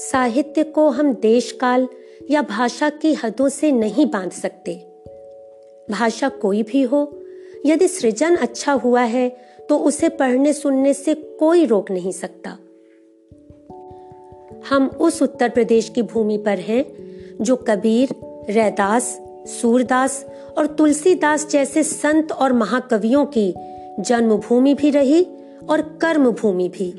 साहित्य को हम देश काल या भाषा की हदों से नहीं बाँध सकते। भाषा कोई भी हो, यदि सृजन अच्छा हुआ है तो उसे पढ़ने सुनने से कोई रोक नहीं सकता। हम उस उत्तर प्रदेश की भूमि पर हैं, जो कबीर, रैदास, सूरदास और तुलसीदास जैसे संत और महाकवियों की जन्मभूमि भी रही और कर्म भूमि भी।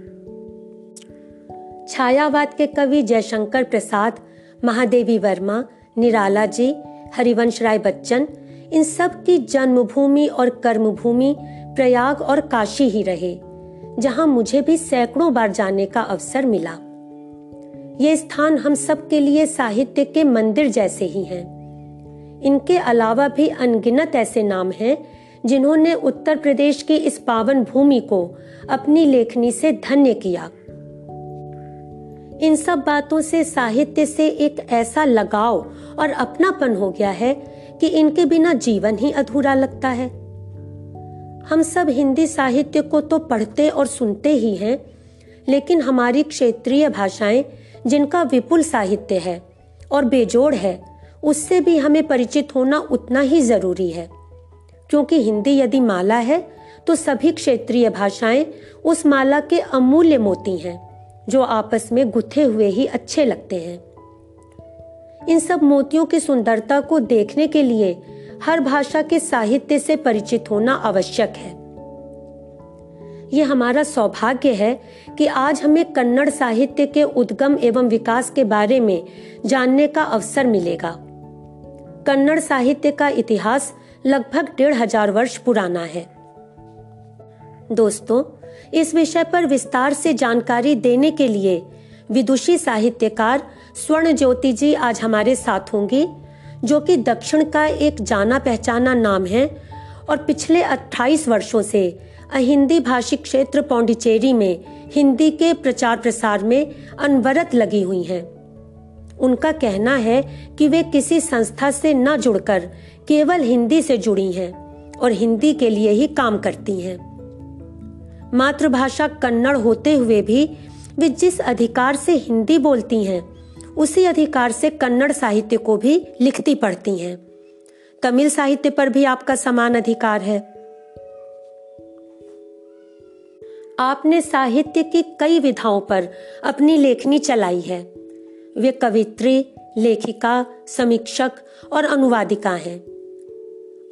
छायावाद के कवि जयशंकर प्रसाद, महादेवी वर्मा, निराला जी, हरिवंश राय बच्चन, इन सब की जन्मभूमि और कर्मभूमि प्रयाग और काशी ही रहे, जहाँ मुझे भी सैकड़ों बार जाने का अवसर मिला। ये स्थान हम सब के लिए साहित्य के मंदिर जैसे ही हैं। इनके अलावा भी अनगिनत ऐसे नाम हैं, जिन्होंने उत्तर प्रदेश की इस पावन भूमि को अपनी लेखनी से धन्य किया। इन सब बातों से, साहित्य से एक ऐसा लगाव और अपनापन हो गया है कि इनके बिना जीवन ही अधूरा लगता है। हम सब हिंदी साहित्य को तो पढ़ते और सुनते ही हैं, लेकिन हमारी क्षेत्रीय भाषाएँ, जिनका विपुल साहित्य है और बेजोड़ है, उससे भी हमें परिचित होना उतना ही ज़रूरी है। क्योंकि हिंदी यदि माला है तो सभी क्षेत्रीय भाषाएँ उस माला के अमूल्य मोती हैं। जो आपस में गुथे हुए ही अच्छे लगते हैं। इन सब मोतियों की सुंदरता को देखने के लिए हर भाषा के साहित्य से परिचित होना आवश्यक है। ये हमारा सौभाग्य है कि आज हमें कन्नड़ साहित्य के उद्गम एवं विकास के बारे में जानने का अवसर मिलेगा। कन्नड़ साहित्य का इतिहास लगभग डेढ़ हज़ार वर्ष पुराना है। दोस्तों इस विषय पर विस्तार से जानकारी देने के लिए विदुषी साहित्यकार स्वर्ण ज्योति जी आज हमारे साथ होंगी, जो कि दक्षिण का एक जाना पहचाना नाम है और पिछले 28 वर्षों से अहिंदी भाषी क्षेत्र पौंडीचेरी में हिंदी के प्रचार प्रसार में अनवरत लगी हुई हैं। उनका कहना है कि वे किसी संस्था से न जुड़कर केवल हिंदी से जुड़ी हैं और हिंदी के लिए ही काम करती हैं मातृभाषा कन्नड़ होते हुए भी वे जिस अधिकार से हिंदी बोलती हैं, उसी अधिकार से कन्नड़ साहित्य को भी लिखती पढ़ती हैं। तमिल साहित्य पर भी आपका समान अधिकार है। आपने साहित्य की कई विधाओं पर अपनी लेखनी चलाई है। वे कवित्री, लेखिका, समीक्षक और अनुवादिका हैं।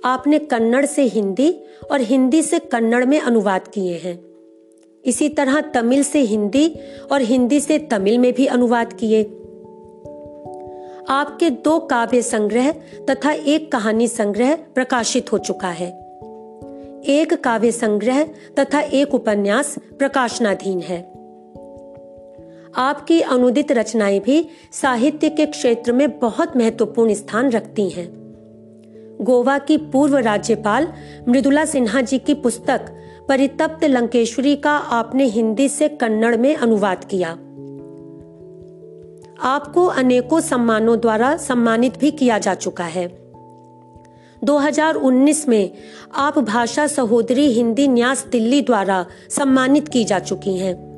आपने कन्नड़ से हिंदी और हिंदी से कन्नड़ में अनुवाद किए हैं। इसी तरह तमिल से हिंदी और हिंदी से तमिल में भी अनुवाद किए। आपके दो काव्य संग्रह तथा एक कहानी संग्रह प्रकाशित हो चुका है। एक काव्य संग्रह तथा एक उपन्यास प्रकाशनाधीन है। आपकी अनुदित रचनाएँ भी साहित्य के क्षेत्र में बहुत महत्वपूर्ण स्थान रखती हैं। गोवा की पूर्व राज्यपाल मृदुला सिन्हा जी की पुस्तक परितप्त लंकेश्वरी का आपने हिंदी से कन्नड़ में अनुवाद किया। आपको अनेकों सम्मानों द्वारा सम्मानित भी किया जा चुका है। 2019 में आप भाषा सहोदरी हिंदी न्यास दिल्ली द्वारा सम्मानित की जा चुकी हैं।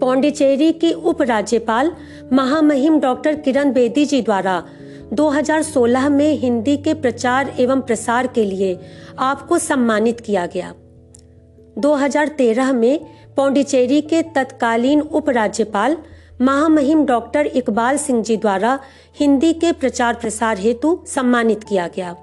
पौंडीचेरी की उप राज्यपाल महामहिम डॉक्टर किरण बेदी जी द्वारा 2016 में हिंदी के प्रचार एवं प्रसार के लिए आपको सम्मानित किया गया 2013 में पौंडीचेरी के तत्कालीन उपराज्यपाल महामहिम डॉक्टर इकबाल सिंह जी द्वारा हिंदी के प्रचार प्रसार हेतु सम्मानित किया गया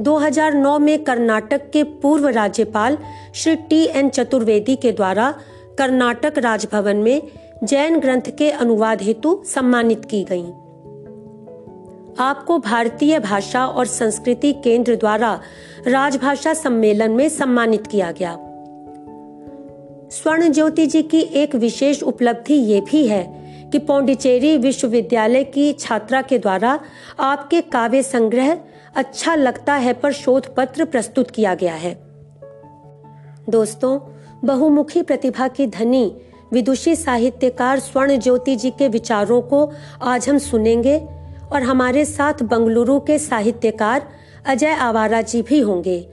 2009 में कर्नाटक के पूर्व राज्यपाल श्री टी एन चतुर्वेदी के द्वारा कर्नाटक राजभवन में जैन ग्रंथ के अनुवाद हेतु सम्मानित की गईं। आपको भारतीय भाषा और संस्कृति केंद्र द्वारा राजभाषा सम्मेलन में सम्मानित किया गया। स्वर्ण ज्योति जी की एक विशेष उपलब्धि ये भी है कि पौंडीचेरी विश्वविद्यालय की छात्रा के द्वारा आपके काव्य संग्रह अच्छा लगता है पर शोध पत्र प्रस्तुत किया गया है। दोस्तों, बहुमुखी प्रतिभा की धनी, विदुषी साहित्यकार स्वर्ण ज्योति जी के विचारों को आज हम सुनेंगे। और हमारे साथ बंगलुरु के साहित्यकार अजय आवारा जी भी होंगे,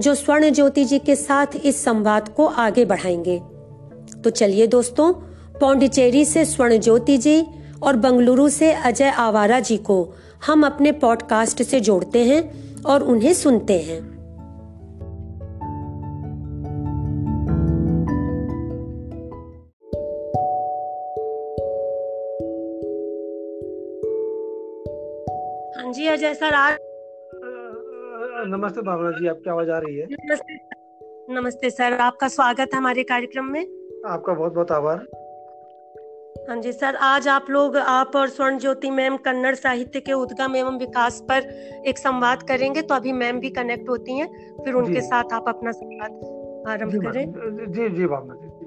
जो स्वर्ण ज्योति जी के साथ इस संवाद को आगे बढ़ाएँगे। तो चलिए दोस्तों, पौंडिचेरी से स्वर्ण ज्योति जी और बंगलुरु से अजय आवारा जी को हम अपने पॉडकास्ट से जोड़ते हैं और उन्हें सुनते हैं। जी अजय सर आज नमस्ते भावना जी आपकी आवाज़ आ रही है। नमस्ते नमस्ते सर आपका स्वागत है हमारे कार्यक्रम में। आपका बहुत बहुत आभार। हाँ जी सर आज आप लोग आप और स्वर्ण ज्योति मैम कन्नड़ साहित्य के उद्गम एवं विकास पर एक संवाद करेंगे तो अभी मैम भी कनेक्ट होती हैं फिर उनके साथ आप अपना संवाद आरंभ करें। जी जी भावना जी।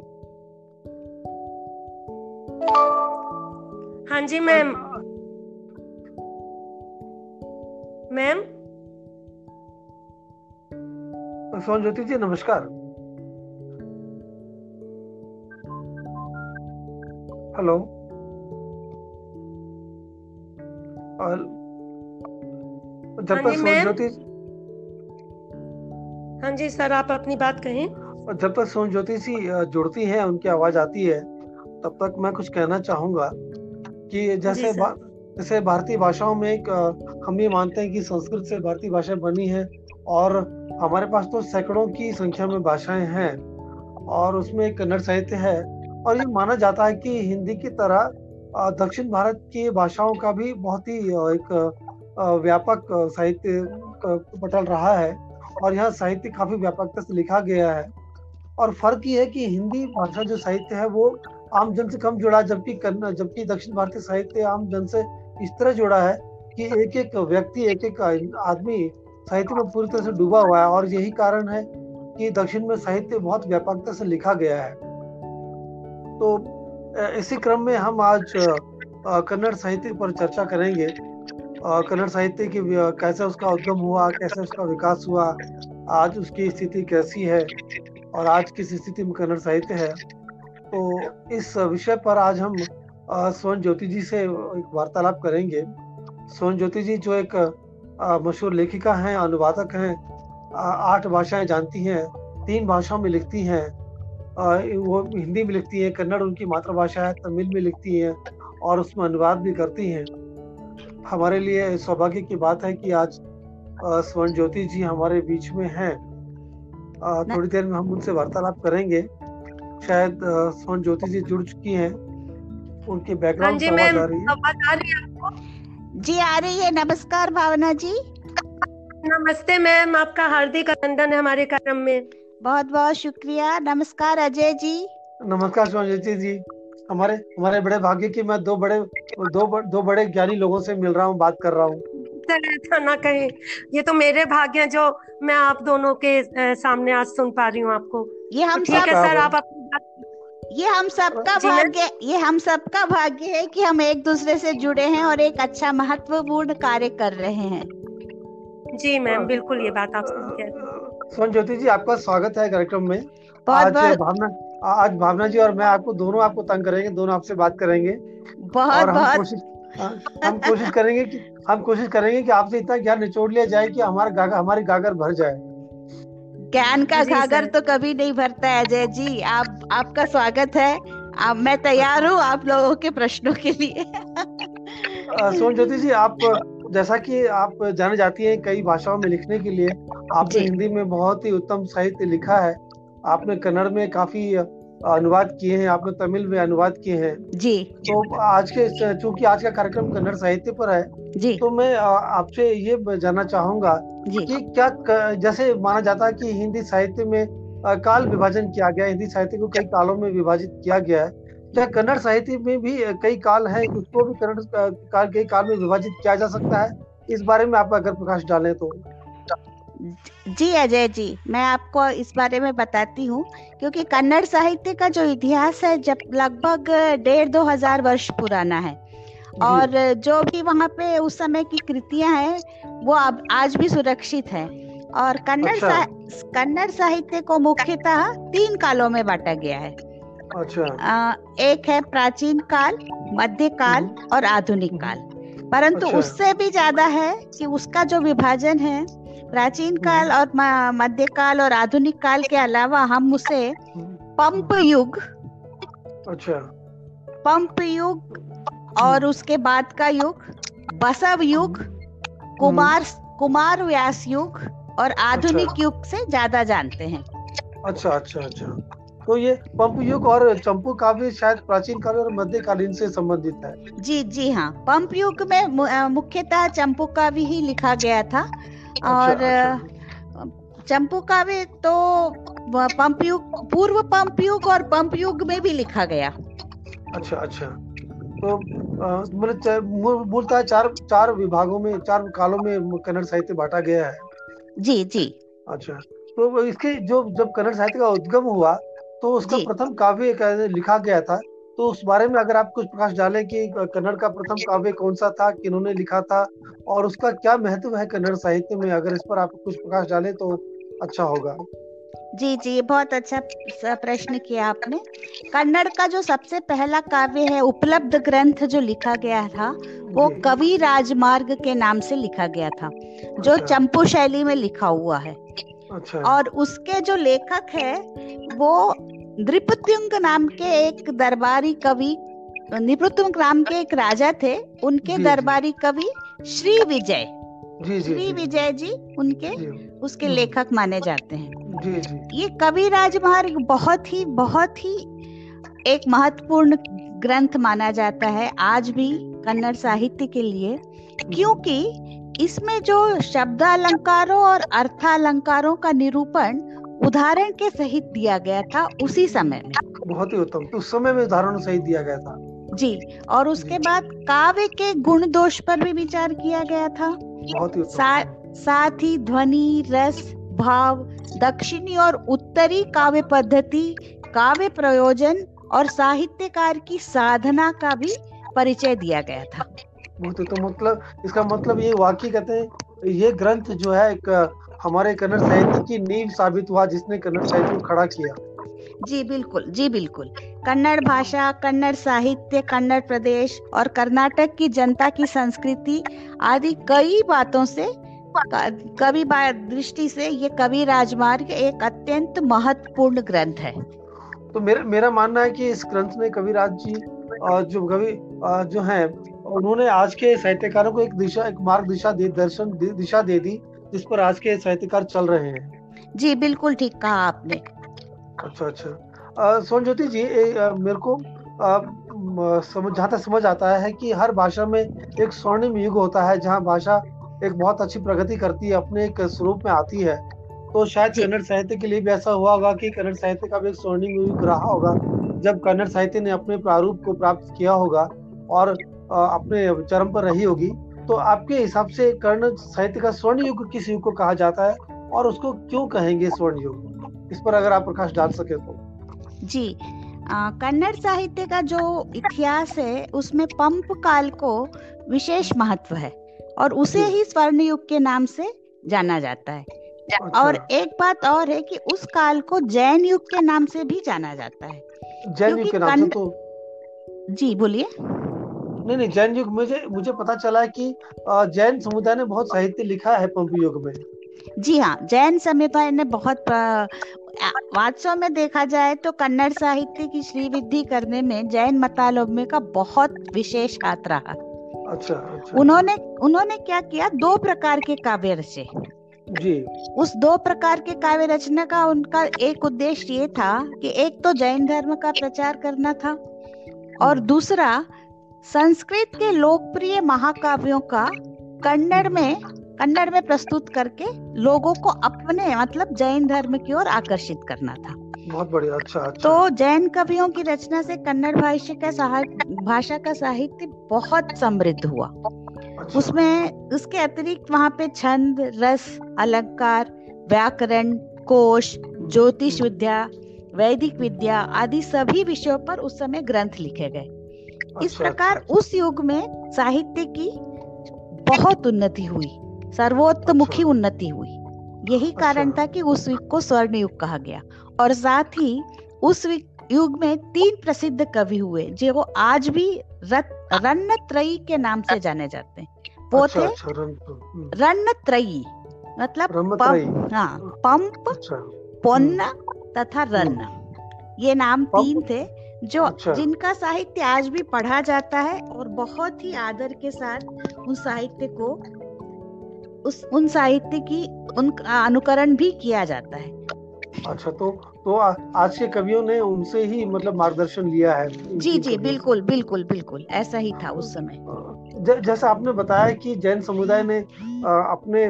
हाँ जी मैम। मैम स्वर्ण ज्योति जी नमस्कार हेलो और जब हाँ तक जी, ज्योति हाँ जी सर आप अपनी बात कहें। जब तक सोन ज्योति जी जुड़ती हैं उनकी आवाज़ आती है तब तक मैं कुछ कहना चाहूँगा कि जैसे। जैसे भारतीय भाषाओं में एक हम ये मानते हैं कि संस्कृत से भारतीय भाषा बनी है और हमारे पास तो सैकड़ों की संख्या में भाषाएँ हैं और उसमें कन्नड़ साहित्य है और ये माना जाता है कि हिंदी की तरह दक्षिण भारत की भाषाओं का भी बहुत ही एक व्यापक साहित्य पटल रहा है और यहाँ साहित्य काफ़ी व्यापकता से लिखा गया है। और फ़र्क ये है कि हिंदी भाषा जो साहित्य है वो आम जन से कम जुड़ा जबकि जबकि दक्षिण भारतीय साहित्य आम जन से इस तरह जुड़ा है कि एक एक व्यक्ति एक एक आदमी साहित्य में पूरी तरह से डूबा हुआ है और यही कारण है कि दक्षिण में साहित्य बहुत व्यापकता से लिखा गया है। तो इसी क्रम में हम आज कन्नड़ साहित्य पर चर्चा करेंगे। कन्नड़ साहित्य की कैसे उसका उद्गम हुआ, कैसे उसका विकास हुआ, आज उसकी स्थिति कैसी है और आज किस स्थिति में कन्नड़ साहित्य है। तो इस विषय पर आज हम स्वर्ण ज्योति जी से एक वार्तालाप करेंगे। स्वर्ण ज्योति जी जो एक मशहूर लेखिका हैं अनुवादक हैं आठ भाषाएँ जानती हैं तीन भाषाओं में लिखती हैं वो हिंदी में लिखती हैं कन्नड़ उनकी मातृभाषा है तमिल में लिखती हैं और उसमें अनुवाद भी करती हैं। हमारे लिए सौभाग्य की बात है कि आज स्वर्ण ज्योति जी हमारे बीच में हैं। थोड़ी देर में हम उनसे वार्तालाप करेंगे। शायद स्वर्ण ज्योति जी जुड़ चुकी हैं। उनके हाँ बैकग्राउंड जी आवाज़ आ रही है। जी आ रही है। नमस्कार भावना जी। नमस्ते मैम आपका हार्दिक अभिनंदन है हमारे कार्यक्रम में। बहुत बहुत शुक्रिया। नमस्कार अजय जी। नमस्कार ज्योति जी हमारे हमारे बड़े भाग्य की मैं दो बड़े दो दो बड़े ज्ञानी लोगों से मिल रहा हूँ बात कर रहा हूँ। ऐसा ना कहें। ये तो मेरे भाग्य जो मैं आप दोनों के सामने आज सुन पा रही हूँ आपको। ये तो हम ठीक सब है सर आप अपनी बात ये हम सबका भाग्य ये हम सबका भाग्य है कि हम एक दूसरे से जुड़े हैं और एक अच्छा महत्वपूर्ण कार्य कर रहे हैं। जी मैम बिल्कुल ये बात आप सही कह रही हैं। स्वर्ण ज्योति जी आपका स्वागत है कार्यक्रम में। बहुत आज बहुत भावना आज भावना जी और मैं आपको दोनों आपको तंग करेंगे दोनों आपसे बात करेंगे। बहुत और हम बहुत। कोशिश हाँ, हम कोशिश करेंगे कि हम कोशिश करेंगे कि आपसे इतना ज्ञान निचोड़ लिया जाए कि हमारा गागर हमारी गागर भर जाए। ज्ञान का सागर तो कभी नहीं भरता है अजय जी। आप आपका स्वागत है। आप मैं तैयार हूँ आप लोगों के प्रश्नों के लिए। सोन ज्योति जी आप जैसा कि आप जाने जाती हैं कई भाषाओं में लिखने के लिए आपने हिंदी में बहुत ही उत्तम साहित्य लिखा है। आपने कन्नड़ में काफ़ी अनुवाद किए हैं आपने तमिल में अनुवाद किए हैं। जी। तो आज के चूँकि आज का कार्यक्रम कन्नड़ साहित्य पर है जी। तो मैं आपसे ये जानना चाहूँगा कि क्या जैसे माना जाता है कि हिंदी साहित्य में काल विभाजन किया गया हिंदी साहित्य को कई कालों में विभाजित किया गया है। क्या कन्नड़ साहित्य में भी कई काल है उसको भी कन्नड़ काल कई काल में विभाजित किया जा सकता है? इस बारे में आप अगर प्रकाश डालें तो। जी अजय जी मैं आपको इस बारे में बताती हूँ क्योंकि कन्नड़ साहित्य का जो इतिहास है जब लगभग डेढ़ दो हज़ार वर्ष पुराना है। और जो भी वहाँ पे उस समय की कृतियाँ हैं वो अब आज भी सुरक्षित है। और कन्नड़ अच्छा। सा, कन्नड़ साहित्य को मुख्यतः तीन कालों में बांटा गया है। अच्छा। अ, एक है प्राचीन काल मध्य काल और आधुनिक काल। परंतु अच्छा। उससे भी ज़्यादा है कि उसका जो विभाजन है प्राचीन काल और म- मध्यकाल और आधुनिक काल के अलावा हम उसे पंप युग अच्छा। पंप युग और उसके बाद का युग बसव युग कुमार कुमार व्यास युग और आधुनिक अच्छा। युग से ज़्यादा जानते हैं। अच्छा अच्छा अच्छा। तो ये पंप युग और चंपू काव्य शायद प्राचीन काल और मध्यकालीन से संबंधित है। जी जी हाँ। पंप युग में मुख्यतः चंपू काव्य ही लिखा गया था। और चंपू काव्य तो पंप युग पूर्व पंप युग और पंप युग में भी लिखा गया। अच्छा अच्छा। तो मतलब मूलतः चार चार विभागों में चार कालों में कन्नड़ साहित्य बांटा गया है। जी जी। अच्छा। तो इसके जो जब कन्नड़ साहित्य का उद्गम हुआ तो उसका प्रथम काव्य लिखा गया था तो उस बारे में अगर आप कुछ प्रकाश डालें कि कन्नड़ का प्रथम काव्य कौन सा था किन्होंने लिखा था और उसका क्या महत्व है कन्नड़ साहित्य में अगर इस पर आप कुछ प्रकाश डालें तो अच्छा होगा। जी जी बहुत अच्छा प्रश्न किया आपने। कन्नड़ का जो सबसे पहला काव्य है उपलब्ध ग्रंथ जो लिखा गया था वो कवि राजमार्ग के नाम से लिखा गया था जो अच्छा। चंपू शैली में लिखा हुआ है। अच्छा। और उसके जो लेखक है वो नृपत्युंग नाम के एक दरबारी कवि नृपत्युंग नाम के एक राजा थे उनके। दरबारी कवि श्री विजय। श्री विजय जी उनके जी। उसके। लेखक माने जाते हैं। जी जी। ये कवि राजमार्ग बहुत ही बहुत ही एक महत्वपूर्ण ग्रंथ माना जाता है आज भी कन्नड़ साहित्य के लिए क्योंकि इसमें जो शब्द अलंकारों और अर्थालंकारों का निरूपण उदाहरण के सहित दिया गया था उसी समय। में बहुत ही उत्तम। तो उस समय में उदाहरण सहित दिया गया था। जी और उसके बाद काव्य के गुण दोष पर भी विचार किया गया था। बहुत ही सा- साथ ही ध्वनि रस भाव दक्षिणी और उत्तरी काव्य पद्धति काव्य प्रयोजन और साहित्यकार की साधना का भी परिचय दिया गया था। बहुत ही उत्तम। मतलब इसका मतलब ये वाकई कहते हैं ये ग्रंथ जो है एक हमारे कन्नड़ साहित्य की नींव साबित हुआ जिसने कन्नड़ साहित्य को खड़ा किया। जी बिल्कुल जी बिल्कुल। कन्नड़ भाषा कन्नड़ साहित्य कन्नड़ प्रदेश और कर्नाटक की जनता की संस्कृति आदि कई बातों से कवि दृष्टि से ये कवि राजमार्ग एक अत्यंत महत्वपूर्ण ग्रंथ है। तो मेरा मेरा मानना है कि इस ग्रंथ में कविराज जी जो कवि जो हैं उन्होंने आज के साहित्यकारों को एक दिशा एक मार्ग दिशा दे दर्शन दि- दिशा दे दी जिस पर आज के साहित्यकार चल रहे हैं। जी बिल्कुल ठीक कहा आपने। अच्छा अच्छा। सोन ज्योति जी ए, अ, मेरे को समझ जहाँ तक समझ आता है कि हर भाषा में एक स्वर्णिम युग होता है जहाँ भाषा एक बहुत अच्छी प्रगति करती है अपने एक स्वरूप में आती है। तो शायद कन्नड़ साहित्य के लिए भी ऐसा हुआ होगा कि कन्नड़ साहित्य का भी एक स्वर्णिम युग रहा होगा जब कन्नड़ साहित्य ने अपने प्रारूप को प्राप्त किया होगा और अपने चरम पर रही होगी तो आपके हिसाब से कन्नड़ साहित्य का स्वर्ण युग किस युग को कहा जाता है और उसको क्यों कहेंगे स्वर्ण युग इस पर अगर आप प्रकाश डाल सके तो। जी कन्नड़ साहित्य का जो इतिहास है उसमें पंप काल को विशेष महत्व है और उसे ही स्वर्ण युग के नाम से जाना जाता है। अच्छा, और एक बात और है कि उस काल को जैन युग के नाम से भी जाना जाता है। जैन युग के नाम से तो जी बोलिए। नहीं नहीं जैन युग मुझे मुझे पता चला है कि जैन समुदाय ने बहुत साहित्य लिखा है पंप युग में। जी हाँ जैन समुदाय ने बहुत वास्तव में देखा जाए तो कन्नड़ साहित्य की श्रीवृद्धि करने में जैन मतालम्बे का बहुत विशेष हाथ रहा। अच्छा अच्छा। उन्होंने उन्होंने क्या किया? दो प्रकार के काव्य रचे। जी। उस दो प्रकार के काव्य रचना का उनका एक उद्देश्य ये था कि एक तो जैन धर्म का प्रचार करना था और दूसरा संस्कृत के लोकप्रिय महाकाव्यों का कन्नड़ में कन्नड़ में प्रस्तुत करके लोगों को अपने मतलब जैन धर्म की ओर आकर्षित करना था। बहुत बढ़िया अच्छा अच्छा। तो जैन कवियों की रचना से कन्नड़ भाषा का साहित्य भाषा का साहित्य बहुत समृद्ध हुआ। अच्छा, उसमें उसके अतिरिक्त वहाँ पे छंद रस अलंकार व्याकरण कोश ज्योतिष विद्या वैदिक विद्या आदि सभी विषयों पर उस समय ग्रंथ लिखे गए। इस अच्छा, प्रकार अच्छा, उस युग में साहित्य की बहुत उन्नति हुई सर्वोत्तमुखी अच्छा। उन्नति हुई। यही कारण अच्छा। था कि उस युग को स्वर्ण युग कहा गया। और साथ ही उस युग में तीन प्रसिद्ध कवि हुए जो वो आज भी रत रन्नत्रयी के नाम से जाने जाते हैं। वो अच्छा थे अच्छा हम्म, रन्नत्रयी मतलब पंप हाँ पंप अच्छा। पोन्न तथा रन्न। ये नाम तीन थे। जो अच्छा। जिनका साहित्य आज भी पढ़ा जाता है और बहुत ही आदर के साथ उस साहित्य को उस उन साहित्य की उन अनुकरण भी किया जाता है। अच्छा तो तो आज के कवियों ने उनसे ही मतलब मार्गदर्शन लिया है जी जी बिल्कुल बिल्कुल बिल्कुल ऐसा ही था उस समय। ज, जैसा आपने बताया कि जैन समुदाय ने अपने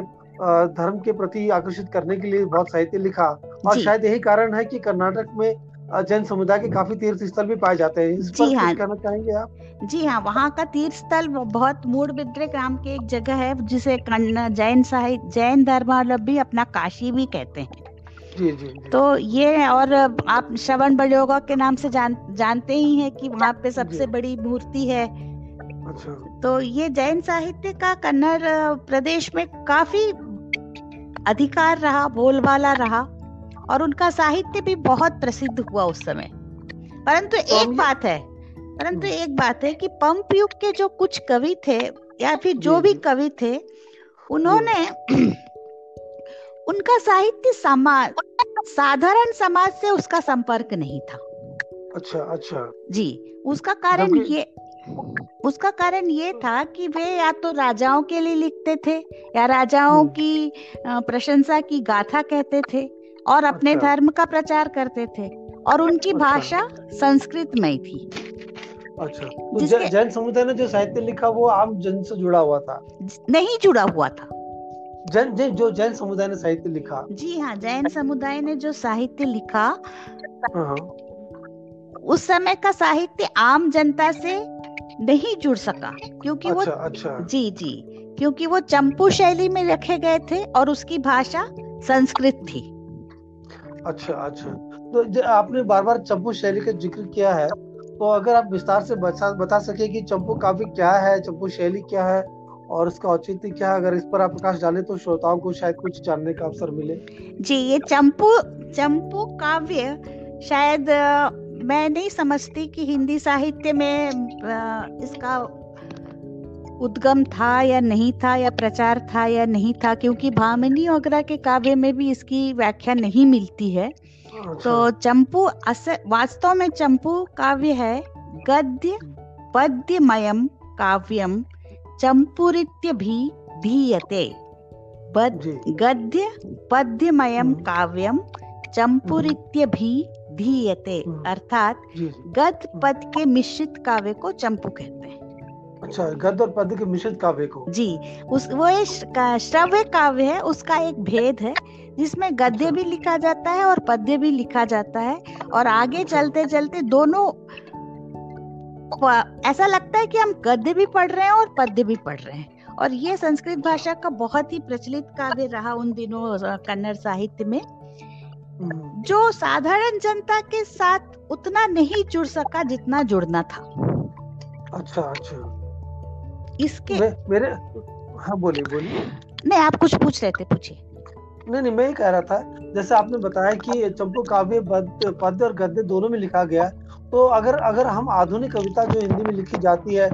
धर्म के प्रति आकर्षित करने के लिए बहुत साहित्य लिखा और शायद यही कारण है कि कर्नाटक में जैन समुदाय के काफ़ी तीर्थ स्थल भी पाए जाते हैं। इस जी हाँ। कहना चाहेंगे आप? जी हाँ वहाँ का तीर्थ स्थल बहुत मूड बिद्रे नाम की एक जगह है जिसे जैन साहित्य जैन धर्मावलंबी अपना काशी भी कहते हैं। जी, जी, जी. तो ये और आप श्रवण बड़ोगा के नाम से जान जानते ही हैं कि वहाँ पे सबसे बड़ी मूर्ति है। अच्छा। तो ये जैन साहित्य का कन्नड़ प्रदेश में काफ़ी अधिकार रहा बोलबाला रहा। और उनका साहित्य भी बहुत प्रसिद्ध हुआ उस समय। परंतु एक बात है परंतु एक बात है कि पंप युग के जो कुछ कवि थे या फिर जो भी कवि थे उन्होंने उनका साहित्य समाज साधारण समाज से उसका संपर्क नहीं था। अच्छा अच्छा। जी उसका कारण ये उसका कारण ये था कि वे या तो राजाओं के लिए लिखते थे या राजाओं हम्म। की प्रशंसा की गाथा कहते थे। और अपने अच्छा। धर्म का प्रचार करते थे और उनकी अच्छा। भाषा संस्कृत में थी अच्छा तो जैन समुदाय ने जो साहित्य लिखा वो आम जन से जुड़ा हुआ था नहीं जुड़ा हुआ था जैन जैन जो जैन समुदाय ने साहित्य लिखा जी हाँ जैन समुदाय ने जो साहित्य लिखा हाँ। उस समय का साहित्य आम जनता से नहीं जुड़ सका क्योंकि अच्छा, वो अच्छा। जी जी क्योंकि वो चंपू शैली में रखे गए थे और उसकी भाषा संस्कृत थी अच्छा अच्छा। तो आपने बार बार चंपू शैली का ज़िक्र किया है तो अगर आप विस्तार से बता, बता सके कि चंपू काव्य क्या है चंपू शैली क्या है और इसका औचित्य क्या है अगर इस पर आप प्रकाश डालें तो श्रोताओं को शायद कुछ जानने का अवसर मिले। जी ये चंपू चंपू काव्य शायद मैं नहीं समझती कि हिंदी साहित्य में इसका उद्गम था या नहीं था या प्रचार था या नहीं था क्योंकि भामिनी वगैरह के काव्य में भी इसकी व्याख्या नहीं मिलती है अच्छा। तो चंपू अस वास्तव में चंपू काव्य है गद्य पद्यमयम काव्यम चंपुरित्य भी धीयते गद्य पद्यमयम हम्म। काव्यम चंपुरित्य भी धीयते हम्म। अर्थात गद पद के मिश्रित काव्य को चंपू कहते हैं अच्छा गद और पद्य के मिश्रित काव्य को जी उस वो श्रव्य काव्य है उसका एक भेद है जिसमें गद्य अच्छा। भी लिखा जाता है और पद्य भी लिखा जाता है और आगे अच्छा। चलते चलते दोनों ऐसा लगता है कि हम गद्य भी पढ़ रहे हैं और पद्य भी पढ़ रहे हैं और ये संस्कृत भाषा का बहुत ही प्रचलित काव्य रहा उन दिनों कन्नड़ साहित्य में हम्म। जो साधारण जनता के साथ उतना नहीं जुड़ सका जितना जुड़ना था अच्छा अच्छा इसके मे, मेरे हाँ बोलिए बोलिए। नहीं आप कुछ पूछ रहे थे पूछिए। नहीं नहीं मैं ही कह रहा था जैसे आपने बताया कि चंपू काव्य पद्य और गद्य दोनों में लिखा गया तो अगर अगर हम आधुनिक कविता जो हिंदी में लिखी जाती है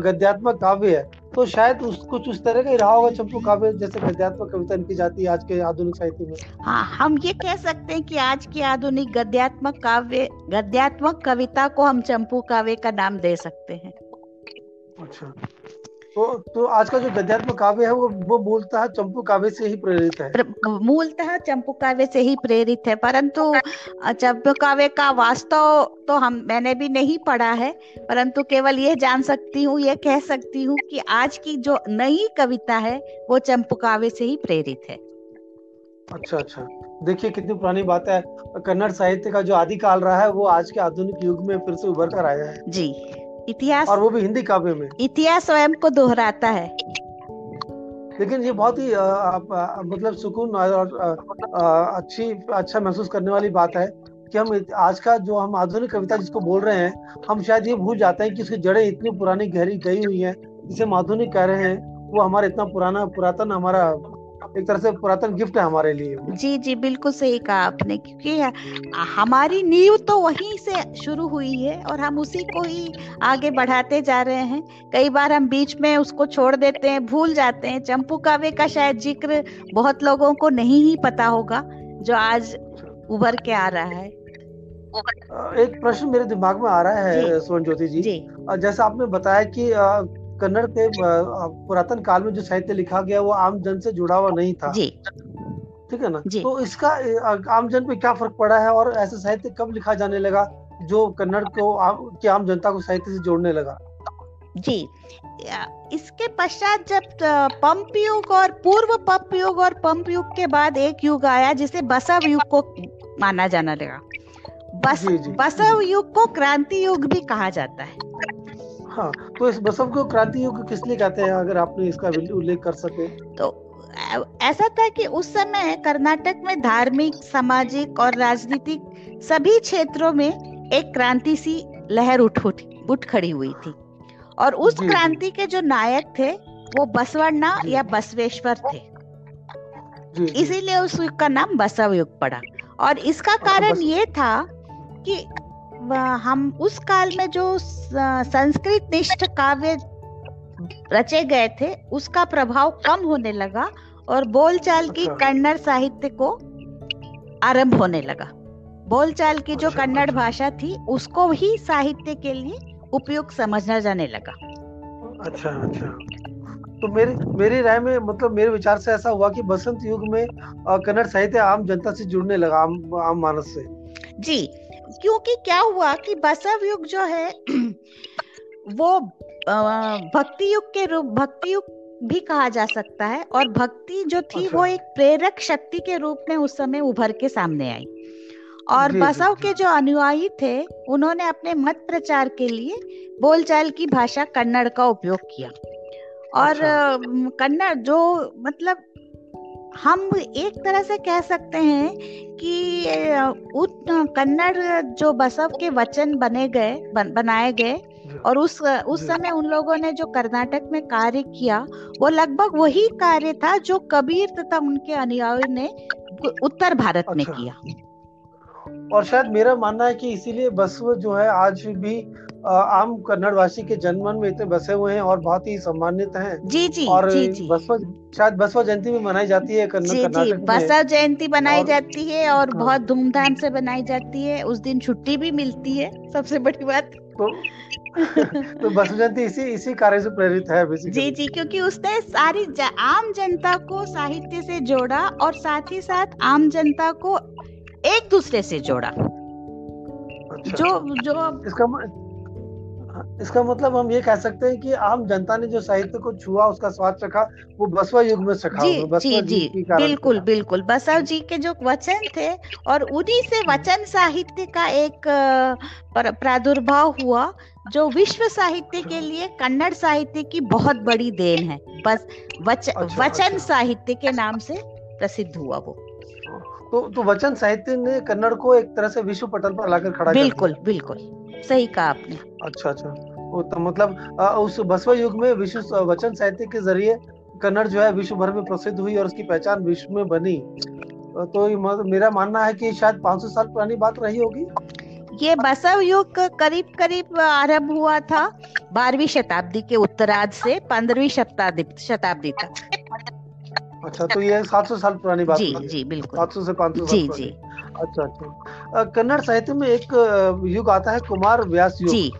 गद्यात्मक काव्य है तो शायद उस कुछ उस तरह का ही रहा होगा चंपू काव्य जैसे गद्यात्मक कविता लिखी जाती है आज के आधुनिक साहित्य में। हाँ हम ये कह सकते हैं कि आज की आधुनिक गद्यात्मक काव्य गद्यात्मक कविता को हम चंपू काव्य का नाम दे सकते हैं। अच्छा। तो तो आज का जो गद्यात्मक काव्य है वो वो मूलतः चंपू काव्य से ही प्रेरित है। मूलतः चंपू काव्य से ही प्रेरित है परंतु चंपू काव्य का वास्तव तो हम मैंने भी नहीं पढ़ा है परंतु केवल ये जान सकती हूँ ये कह सकती हूँ कि आज की जो नई कविता है वो चंपू काव्य से ही प्रेरित है। अच्छा अच्छा। देखिए कितनी पुरानी बात है। कन्नड़ साहित्य का जो आदिकाल रहा है वो आज के आधुनिक युग में फिर से उभर कर आया है। जी। इतिहास और वो भी हिंदी काव्य में। इतिहास स्वयं को दोहराता है। लेकिन ये बहुत ही मतलब सुकून और अच्छी अच्छा महसूस करने वाली बात है कि हम आज का जो हम आधुनिक कविता जिसको बोल रहे हैं हम शायद ये भूल जाते हैं कि उसकी जड़ें इतनी पुरानी गहरी गई हुई हैं जिसे हम आधुनिक कह रहे हैं वो हमारा इतना पुराना पुरातन हमारा एक तरह से पुरातन गिफ्ट है हमारे लिए। जी जी बिल्कुल सही कहा आपने क्योंकि हमारी नींव तो वहीं से शुरू हुई है और हम उसी को ही आगे बढ़ाते जा रहे हैं। कई बार हम बीच में उसको छोड़ देते हैं भूल जाते हैं। चंपू कावे का शायद ज़िक्र बहुत लोगों को नहीं ही पता होगा जो आज उभर के आ रहा है। एक प्रश्न मेरे दिमाग में आ रहा है सोन ज्योति जी, जी। जैसा आपने बताया कि कन्नड़ के पुरातन काल में जो साहित्य लिखा गया वो आम जन से जुड़ा हुआ नहीं था। जी। ठीक है ना? तो इसका आम जन पे क्या फ़र्क पड़ा है और ऐसे साहित्य कब लिखा जाने लगा जो कन्नड़ को आम, की आम जनता को साहित्य से जोड़ने लगा? जी। इसके पश्चात जब पंप युग और पूर्व पंप युग और पंप युग के बाद एक युग आया जिसे बसव युग को माना जाना लगा। बस बसव युग को क्रांति युग भी कहा जाता है। हाँ तो इस बसव को क्रांति युग किस लिए कहते हैं अगर आपने इसका उल्लेख कर सके? तो ऐसा था कि उस समय कर्नाटक में धार्मिक सामाजिक और राजनीतिक सभी क्षेत्रों में एक क्रांति सी लहर उठ उठ उठ खड़ी हुई थी। और उस क्रांति के जो नायक थे वो बसवन्ना या बसवेश्वर थे। इसीलिए उस युग का नाम बसव युग पड़ा। और इसका अच्छा, कारण ये था कि हम उस काल में जो संस्कृत निष्ठ काव्य रचे गए थे उसका प्रभाव कम होने लगा और बोलचाल की अच्छा। कन्नड़ साहित्य को आरंभ होने लगा बोलचाल की जो अच्छा, कन्नड़। भाषा थी उसको ही साहित्य के लिए उपयुक्त समझना जाने लगा अच्छा अच्छा तो मेरी मेरी राय में मतलब मेरे विचार से ऐसा हुआ कि बसंत युग में कन्नड़ साहित्य आम जनता से जुड़ने लगा आम आम मानस से जी क्योंकि क्या हुआ कि बसव युग जो है वो भक्ति युग के रूप भक्ति युग भी कहा जा सकता है और भक्ति जो थी अच्छा। वो एक प्रेरक शक्ति के रूप में उस समय उभर के सामने आई और बसव के जो अनुयायी थे उन्होंने अपने मत प्रचार के लिए बोलचाल की भाषा कन्नड़ का उपयोग किया और अच्छा। कन्नड़ जो मतलब हम एक तरह से कह सकते हैं कि कन्नड़ जो बसव के वचन बने गए बन, बनाए गए और उस उस समय उन लोगों ने जो कर्नाटक में कार्य किया वो लगभग वही कार्य था जो कबीर तथा उनके अनुयायी ने उत्तर भारत अच्छा। में किया। और शायद मेरा मानना है कि इसीलिए बसव जो है आज भी आम कन्नड़वासी के जनमन में इतने बसे हुए हैं और बहुत ही सम्मानित हैं। जी जी और जी, जी. बसव शायद बसवा जयंती भी मनाई जाती है कर्नाटक बसव जयंती मनाई जाती है और हाँ। बहुत धूमधाम से मनाई जाती है। उस दिन छुट्टी भी मिलती है सबसे बड़ी बात। तो तो बसव जयंती इसी इसी कार्य से प्रेरित है जी जी क्योंकि उसने सारी आम जनता को साहित्य से जोड़ा और साथ ही साथ आम जनता को एक दूसरे से जोड़ा। अच्छा। जो जो इसका इसका मतलब हम ये कह सकते हैं कि आम जनता ने जो साहित्य को छुआ उसका स्वाद चखा वो बसवा युग में चखा जी जी जी बिल्कुल बिल्कुल। बसव जी के जो वचन थे और उन्हीं से वचन साहित्य का एक प्रादुर्भाव हुआ जो विश्व साहित्य के लिए कन्नड़ साहित्य की बहुत बड़ी देन है। बस वच, अच्छा, वचन अच्छा। साहित्य के नाम से प्रसिद्ध हुआ वो। तो तो वचन साहित्य ने कन्नड़ को एक तरह से विश्व पटल पर लाकर खड़ा बिल्कुल बिल्कुल। सही कहा आपने। अच्छा अच्छा। तो मतलब उस बसवा युग में विश्व वचन साहित्य के ज़रिए कन्नड़ जो है विश्व भर में प्रसिद्ध हुई और उसकी पहचान विश्व में बनी। तो मेरा मानना है कि शायद 500 साल पुरानी बात रही होगी। ये बसव युग करीब करीब आरंभ हुआ था बारहवीं शताब्दी के उत्तरार्ध से पंद्रहवीं शताब्दी शताब्दी तक। अच्छा तो ये 700 साल पुरानी बात जी जी बिल्कुल। 700 से 500 जी जी। अच्छा अच्छा। कन्नड़ साहित्य में एक युग आता है कुमार व्यास युग। जी।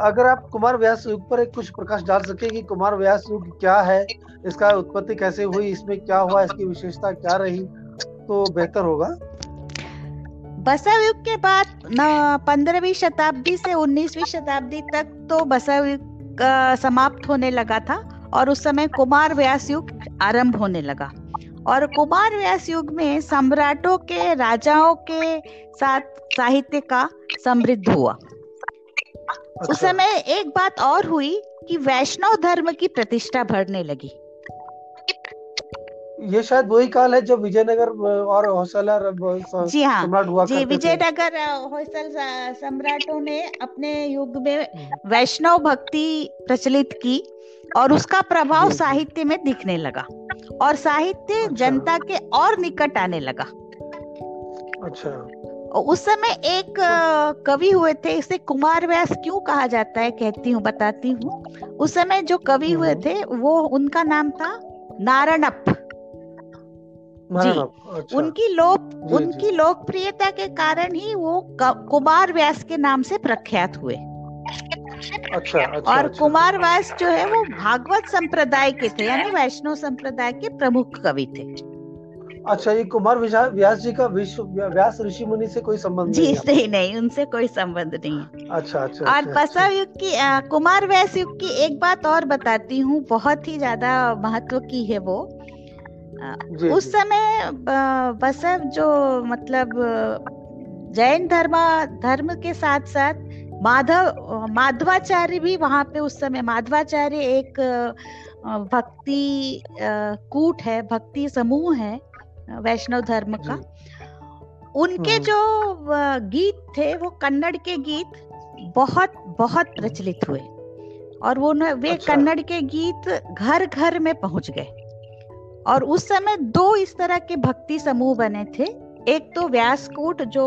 अगर आप कुमार व्यास युग पर एक कुछ प्रकाश डाल सके कि कुमार व्यास युग क्या है इसका उत्पत्ति कैसे हुई इसमें क्या हुआ इसकी विशेषता क्या रही तो बेहतर होगा। बसव युग के बाद पंद्रहवीं शताब्दी से उन्नीसवीं शताब्दी तक तो बसव युग समाप्त होने लगा था। और उस समय कुमार व्यास युग आरंभ होने लगा। और कुमार व्यास युग में सम्राटों के राजाओं के साथ साहित्य का समृद्ध हुआ। अच्छा। उस समय एक बात और हुई कि वैष्णव धर्म की प्रतिष्ठा बढ़ने लगी। ये शायद वही काल है जब विजयनगर और होसला जी हाँ। जी विजयनगर होसल सम्राटों ने अपने युग में हम्म। वैष्णव भक्ति प्रचलित की। और उसका प्रभाव साहित्य में दिखने लगा और साहित्य अच्छा। जनता के और निकट आने लगा। अच्छा। उस समय एक कवि हुए थे इसे कुमार व्यास क्यों कहा जाता है कहती हूँ बताती हूँ। उस समय जो कवि हुए हम्म। थे वो उनका नाम था नारायणप जी। अच्छा। उनकी लोक उनकी लोकप्रियता के कारण ही वो कुमार व्यास के नाम से प्रख्यात हुए। अच्छा, अच्छा और अच्छा, कुमार व्यास जो है वो भागवत संप्रदाय के थे यानी वैष्णव संप्रदाय के प्रमुख कवि थे। अच्छा ये कुमार व्यास जी का विश्व व्यास ऋषि मुनि से कोई संबंध जी नहीं नहीं नहीं उनसे कोई संबंध नहीं है। अच्छा अच्छा और अच्छा, बसव अच्छा। युग की आ, कुमार व्यास युग की एक बात और बताती हूँ बहुत ही ज़्यादा महत्व की है वो। आ, उस समय बसव जो मतलब जैन धर्म धर्म के साथ साथ माधव माधवाचार्य भी वहाँ पे उस समय माधवाचार्य एक भक्ति कूट है भक्ति समूह है वैष्णव धर्म का। उनके हम्म। जो गीत थे वो कन्नड़ के गीत बहुत बहुत प्रचलित हुए। और वो वे अच्छा। कन्नड़ के गीत घर घर में पहुँच गए। और उस समय दो इस तरह के भक्ति समूह बने थे। एक तो व्यासकूट जो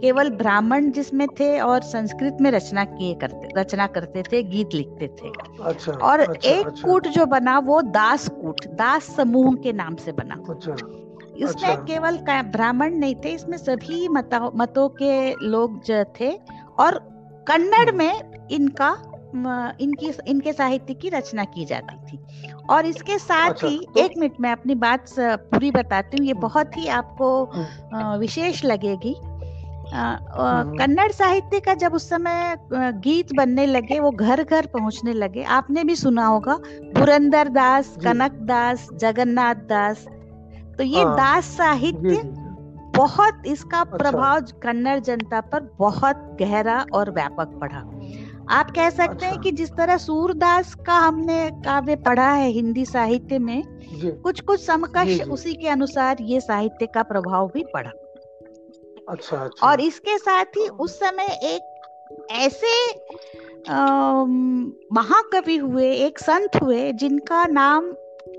केवल ब्राह्मण जिसमें थे और संस्कृत में रचना किए करते रचना करते थे गीत लिखते थे अच्छा, और अच्छा, एक अच्छा। कूट जो बना वो दास कूट दास समूह के नाम से बना अच्छा, इसमें अच्छा। केवल ब्राह्मण नहीं थे इसमें सभी मतों मतों के लोग जो थे और कन्नड़ हम्म। में इनका इनकी इनके साहित्य की रचना की जाती थी। और इसके साथ अच्छा, ही तो... एक मिनट में अपनी बात पूरी बताती हूँ। ये बहुत ही आपको हम्म। विशेष लगेगी। हम्म। कन्नड़ साहित्य का जब उस समय गीत बनने लगे वो घर घर पहुँचने लगे आपने भी सुना होगा पुरंदर दास कनक दास जगन्नाथ दास। तो ये हाँ, दास साहित्य बहुत इसका अच्छा। प्रभाव कन्नड़ जनता पर बहुत गहरा और व्यापक पड़ा। आप कह सकते अच्छा। हैं कि जिस तरह सूरदास का हमने काव्य पढ़ा है हिंदी साहित्य में कुछ कुछ समकक्ष उसी के अनुसार ये साहित्य का प्रभाव भी पड़ा। अच्छा, अच्छा। और इसके साथ ही उस समय एक ऐसे महाकवि हुए एक संत हुए जिनका नाम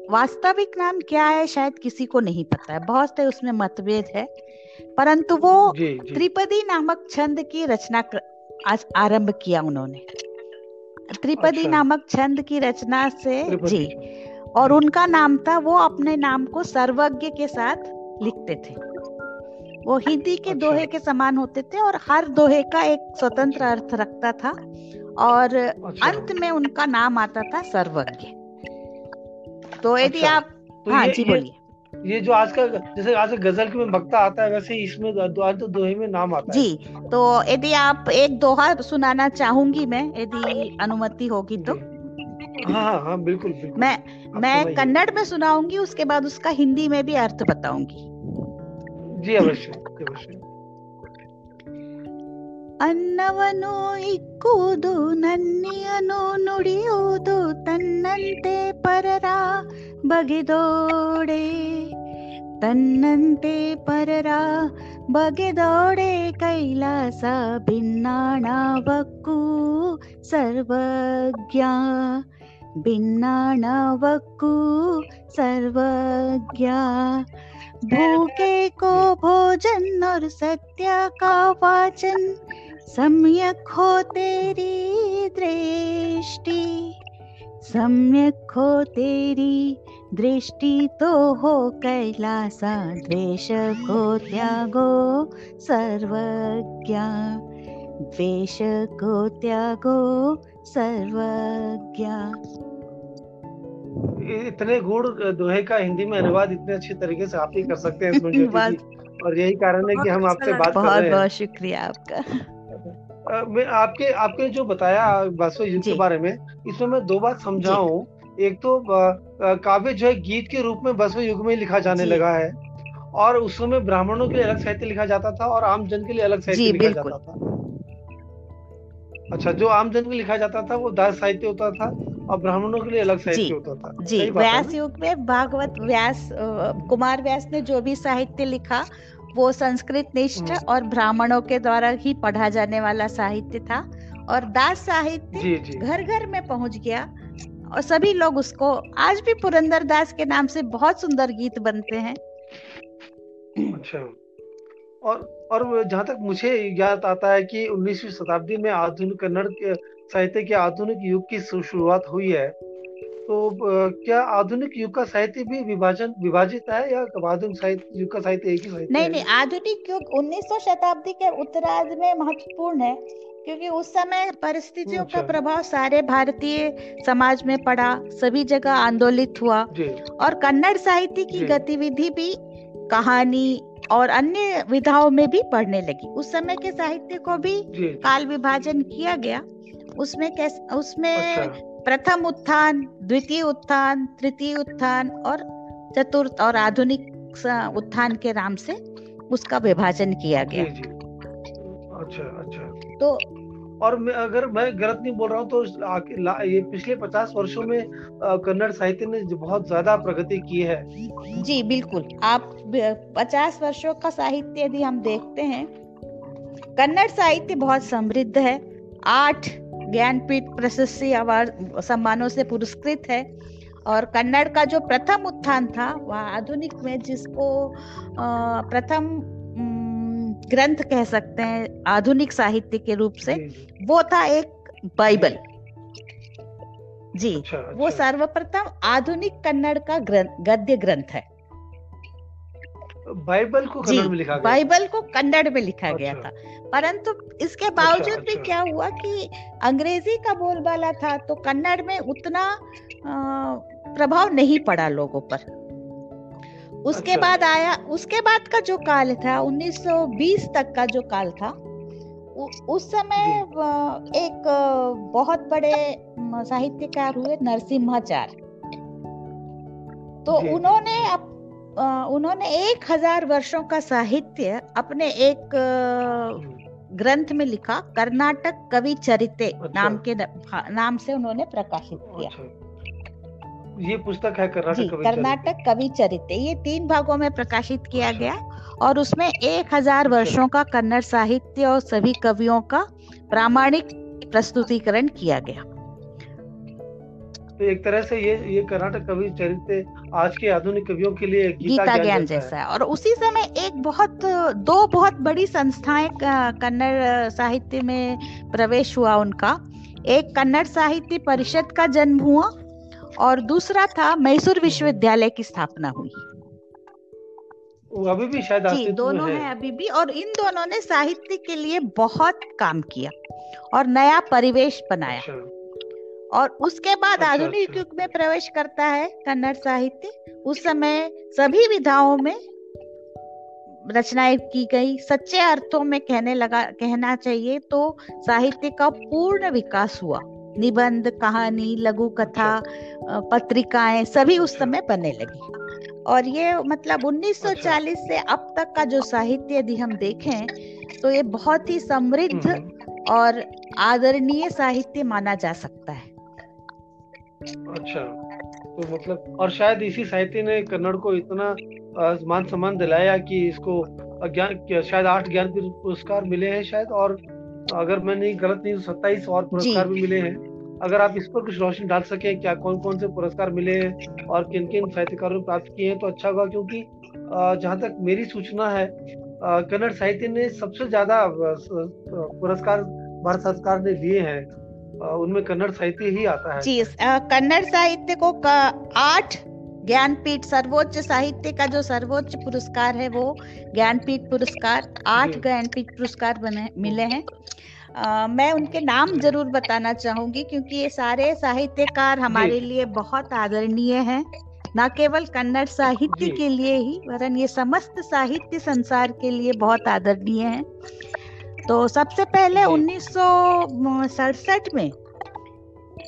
वास्तविक नाम क्या है शायद किसी को नहीं पता है। बहुत से उसमें मतभेद है। परंतु वो त्रिपदी नामक छंद की रचना आज आरंभ किया उन्होंने त्रिपदी अच्छा। नामक छंद की रचना से जी और उनका नाम था वो अपने नाम को सर्वज्ञ के साथ लिखते थे वो हिंदी के अच्छा। दोहे के समान होते थे और हर दोहे का एक स्वतंत्र अर्थ रखता था और अच्छा। अंत में उनका नाम आता था सर्वज्ञ तो यदि अच्छा। आप तो हाँ जी बोलिए ये जो आज का जैसे आज गज़ल में भक्ता आता है वैसे इसमें तो दोहे में नाम आता जी, है। जी तो यदि आप एक दोहा सुनाना चाहूँगी मैं यदि अनुमति होगी तो। हाँ हाँ हाँ बिल्कुल, बिल्कुल। मैं मैं कन्नड़ में सुनाऊँगी उसके बाद उसका हिंदी में भी अर्थ बताऊँगी। जी अवश्य अवश्य। ಅನ್ನವನು ಇಕ್ಕುವುದು ನನ್ನಿಯನು ನುಡಿಯುವುದು ತನ್ನಂತೆ ಪರರ ಬಗೆದೋಡೆ ತನ್ನಂತೆ ಪರರ ಬಗೆದೋಡೆ ಕೈಲಾಸ ಭಿನ್ನಾಣವಕ್ಕೂ ಸರ್ವಜ್ಞ ಭಿನ್ನಾಣವಕ್ಕೂ सर्वज्ञ भूखे को भोजन और सत्य का वाचन सम्यक हो तेरी दृष्टि सम्यक हो तेरी दृष्टि तो हो कैलासा द्वेष को त्यागो सर्वज्ञ। द्वेष को त्यागो सर्वज्ञ इतने गुड़ दोहे का हिंदी में अनुवाद इतने अच्छे तरीके से आप ही कर सकते हैं और यही कारण है कि हम आपसे बात कर रहे हैं। बहुत बहुत शुक्रिया आपका। मैं आपके आपने जो बताया बासव युग के बारे में इसमें मैं दो बात समझाऊं एक तो काव्य जो है गीत के रूप में बसव युग में लिखा जाने लगा है और उस समय ब्राह्मणों के लिए अलग साहित्य लिखा जाता था और आम जन के लिए अलग साहित्य लिखा जाता था। अच्छा जो आम जन को लिखा जाता था वो दास साहित्य होता था और ब्राह्मणों के लिए अलग साहित्य होता था। जी व्यास युग में भागवत व्यास कुमार व्यास ने जो भी साहित्य लिखा वो संस्कृत निष्ठ हम्म। और ब्राह्मणों के द्वारा ही पढ़ा जाने वाला साहित्य था और दास साहित्य घर घर में पहुँच गया और सभी लोग उसको आज भी पुरंदर दास के नाम से बहुत सुंदर गीत बनते हैं। अच्छा। और और जहाँ तक मुझे याद आता है कि 19वीं शताब्दी में आधुनिक कन्नड़ साहित्य के आधुनिक युग की शुरुआत हुई है। तो क्या आधुनिक युग का साहित्य भी विभाजन विभाजित है या आधुनिक साहित्य युग का साहित्य एक ही साहित्य नहीं नहीं आधुनिक युग 1900 शताब्दी के उत्तरार्ध में महत्वपूर्ण है क्योंकि उस समय परिस्थितियों का अच्छा। प्रभाव सारे भारतीय समाज में पड़ा सभी जगह आंदोलित हुआ। और कन्नड़ साहित्य की गतिविधि भी कहानी और अन्य विधाओं में भी पढ़ने लगी। उस समय के साहित्य को भी काल विभाजन किया गया। उसमें कैसे उसमें अच्छा। प्रथम उत्थान द्वितीय उत्थान तृतीय उत्थान और चतुर्थ और आधुनिक उत्थान के नाम से उसका विभाजन किया गया। जी, जी। अच्छा अच्छा। तो और मैं अगर मैं गलत नहीं बोल रहा हूँ तो ये पिछले पचास वर्षों में कन्नड़ साहित्य ने बहुत ज़्यादा प्रगति की है। जी बिल्कुल। आप पचास वर्षों का साहित्य यदि हम देखते हैं कन्नड़ साहित्य बहुत समृद्ध है। आठ ज्ञानपीठ प्रशस्ति अवार्ड सम्मानों से पुरस्कृत है। और कन्नड़ का जो प्रथम उत्थान था वह आधुनिक में जिसको प्रथम ग्रंथ कह सकते हैं आधुनिक साहित्य के रूप से वो था एक बाइबल। जी अच्छा, अच्छा। वो सर्वप्रथम आधुनिक कन्नड़ का ग्रंथ गद्य ग्रंथ है। बाइबल को कन्नड़ में लिखा गया बाइबल को कन्नड़ में लिखा अच्छा। गया था परंतु इसके अच्छा, बावजूद अच्छा, भी अच्छा। क्या हुआ कि अंग्रेज़ी का बोलबाला था तो कन्नड़ में उतना प्रभाव नहीं पड़ा लोगों पर उसके अच्छा। बाद आया उसके बाद का जो काल था 1920 तक का जो काल था उस समय एक बहुत बड़े साहित्यकार हुए नरसिम्हाचार्य तो उन्होंने उन्होंने एक हज़ार वर्षों का साहित्य अपने एक ग्रंथ में लिखा कर्नाटक कवि चरिते अच्छा। नाम के नाम से उन्होंने प्रकाशित किया अच्छा। ये पुस्तक है कर्नाटक कवि कर्नाटक कवि चरित्र ये तीन भागों में प्रकाशित किया अच्छा। गया और उसमें एक हज़ार अच्छा। वर्षों का कन्नड़ साहित्य और सभी कवियों का प्रामाणिक प्रस्तुतिकरण किया गया तो एक तरह से ये ये कर्नाटक कवि चरित्र आज के आधुनिक कवियों के लिए गीता, गीता ज्ञान जैसा है। और उसी समय एक बहुत दो बहुत बड़ी संस्थाएँ कन्नड़ साहित्य में प्रवेश हुआ उनका। एक कन्नड़ साहित्य परिषद का जन्म हुआ और दूसरा था मैसूर विश्वविद्यालय की स्थापना हुई। अभी भी शायद जी दोनों है अभी भी और इन दोनों ने साहित्य के लिए बहुत काम किया और नया परिवेश बनाया। अच्छा। और उसके बाद अच्छा, आधुनिक अच्छा। युग में प्रवेश करता है कन्नड़ साहित्य उस समय सभी विधाओं में रचनाएँ की गई सच्चे अर्थों में कहने लगा कहना चाहिए तो साहित्य का पूर्ण विकास हुआ निबंध कहानी लघु कथा अच्छा। पत्रिकाएँ सभी उस समय बनने लगी और ये मतलब 1940 अच्छा। से अब तक का जो साहित्य यदि हम देखें तो ये बहुत ही समृद्ध हम्म। और आदरणीय साहित्य माना जा सकता है अच्छा तो मतलब और शायद इसी साहित्य ने कन्नड़ को इतना मान सम्मान दिलाया कि इसको ज्ञान शायद आठ ज्ञान पुरस्कार मिले हैं शायद और अगर मैं नहीं गलत नहीं तो सत्ताईस और पुरस्कार भी मिले हैं। अगर आप इस पर कुछ रोशनी डाल सके क्या कौन कौन से पुरस्कार मिले हैं और किन किन साहित्यकारों ने प्राप्त किए हैं तो अच्छा होगा क्योंकि जहाँ तक मेरी सूचना है कन्नड़ साहित्य ने सबसे ज़्यादा पुरस्कार भारत सरकार ने दिए हैं। उनमें कन्नड़ साहित्य ही आता है जी कन्नड़ साहित्य को आठ ज्ञानपीठ सर्वोच्च साहित्य का जो सर्वोच्च पुरस्कार है वो ज्ञानपीठ पुरस्कार आठ ज्ञानपीठ पुरस्कार बने मिले हैं। आ, मैं उनके नाम ज़रूर बताना चाहूँगी क्योंकि ये सारे साहित्यकार हमारे लिए बहुत आदरणीय हैं। न केवल कन्नड़ साहित्य के लिए ही वरन ये समस्त साहित्य संसार के लिए बहुत आदरणीय हैं। तो सबसे पहले उन्नीस सौ सड़सठ में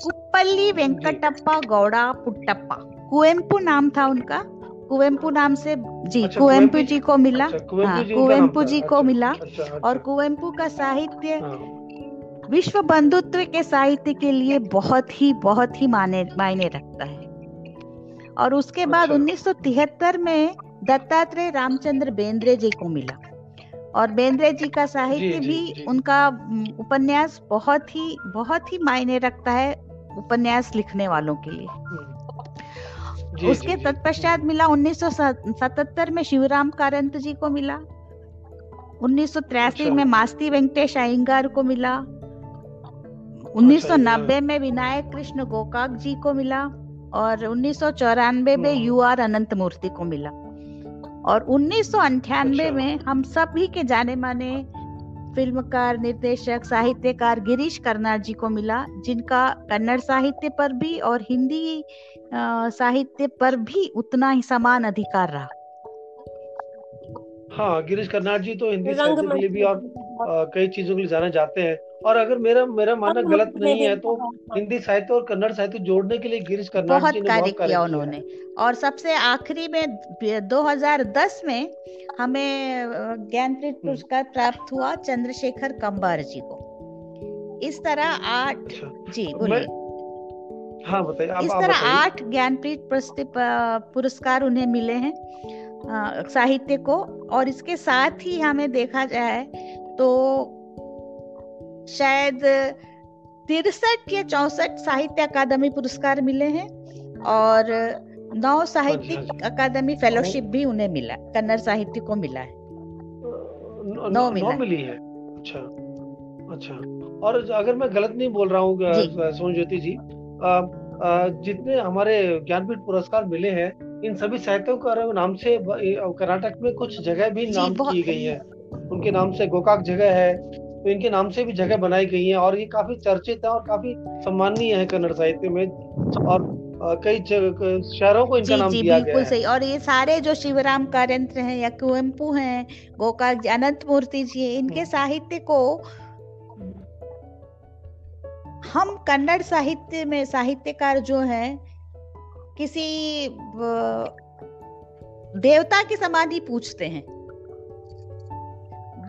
कुप्पल्ली वेंकटप्पा गौड़ा पुट्टप्पा। कुएम्पू नाम था उनका। कुवेम्पु नाम से जी अच्छा, कुवेम्पु जी को मिला। अच्छा, हाँ कुवेम्पु जी को अच्छा, मिला। अच्छा, अच्छा, और कुवेम्पु का साहित्य हाँ। विश्व बंधुत्व के साहित्य के लिए बहुत ही बहुत ही माने मायने रखता है। और उसके बाद अच्छा। 1973 में दत्तात्रेय रामचंद्र बेंद्रे जी को मिला। और बेंद्रे जी का साहित्य भी जी, उनका उपन्यास बहुत ही बहुत ही मायने रखता है उपन्यास लिखने वालों के लिए। जी, उसके तत्पश्चात मिला 1977 में शिवराम कारंत जी को मिला। उन्नीस अच्छा। में मास्ती वेंकटेश अयंगार को मिला। 1990 अच्छा, में विनायक कृष्ण गोकाक जी को मिला। और उन्नीस सौ चौरानवे में यू आर अनंत मूर्ति को मिला। और उन्नीस अच्छा। में हम सभी के जाने माने फिल्मकार निर्देशक साहित्यकार गिरीश कर्नाड जी को मिला जिनका कन्नड़ साहित्य पर भी और हिंदी साहित्य पर भी उतना ही समान अधिकार रहा हाँ गिरीश कर्नाड जी तो हिंदी साहित्य के लिए भी और कई चीज़ों के लिए जाना जाते हैं और अगर मेरा मेरा मानना गलत नहीं है तो हिंदी साहित्य और कन्नड़ साहित्य जोड़ने के लिए गिरीश कर्नाड जी ने बहुत कार्य किया उन्होंने। और सबसे आखिरी में 2010 में हमें ज्ञानपीठ हम्म। पुरस्कार प्राप्त हुआ चंद्रशेखर कंबार जी को। इस तरह आठ अच्छा। जी बोलिए। हाँ बताइए। इस तरह आठ ज्ञानपीठ पुरस्कार उन्हें मिले हैं साहित्य को। और इसके साथ ही हमें देखा जाए तो शायद तिरसठ या चौसठ साहित्य अकादमी पुरस्कार मिले हैं और नौ साहित्यिक अकादमी फेलोशिप भी उन्हें मिला कन्नड़ साहित्य को मिला है। नौ मिला नौ मिली है? अच्छा अच्छा। और अगर मैं गलत नहीं बोल रहा हूँ सोन ज्योति जी आ, आ, जितने हमारे ज्ञानपीठ पुरस्कार मिले हैं इन सभी साहित्यों का नाम से कर्नाटक में कुछ जगह भी नाम की गई है उनके नाम से गोकाक जगह है तो इनके नाम से भी जगह बनाई गई है और ये काफ़ी चर्चित है और काफ़ी सम्माननीय है कन्नड़ साहित्य में। और कई शहरों को इनका जी, नाम जी, दिया बिल्कुल गया सही। और ये सारे जो शिवराम कारंत्र हैं या कुवेम्पू हैं गोकाक अनंत मूर्ति जी इनके साहित्य को हम कन्नड़ साहित्य में साहित्यकार जो हैं किसी देवता के समान ही पूछते हैं।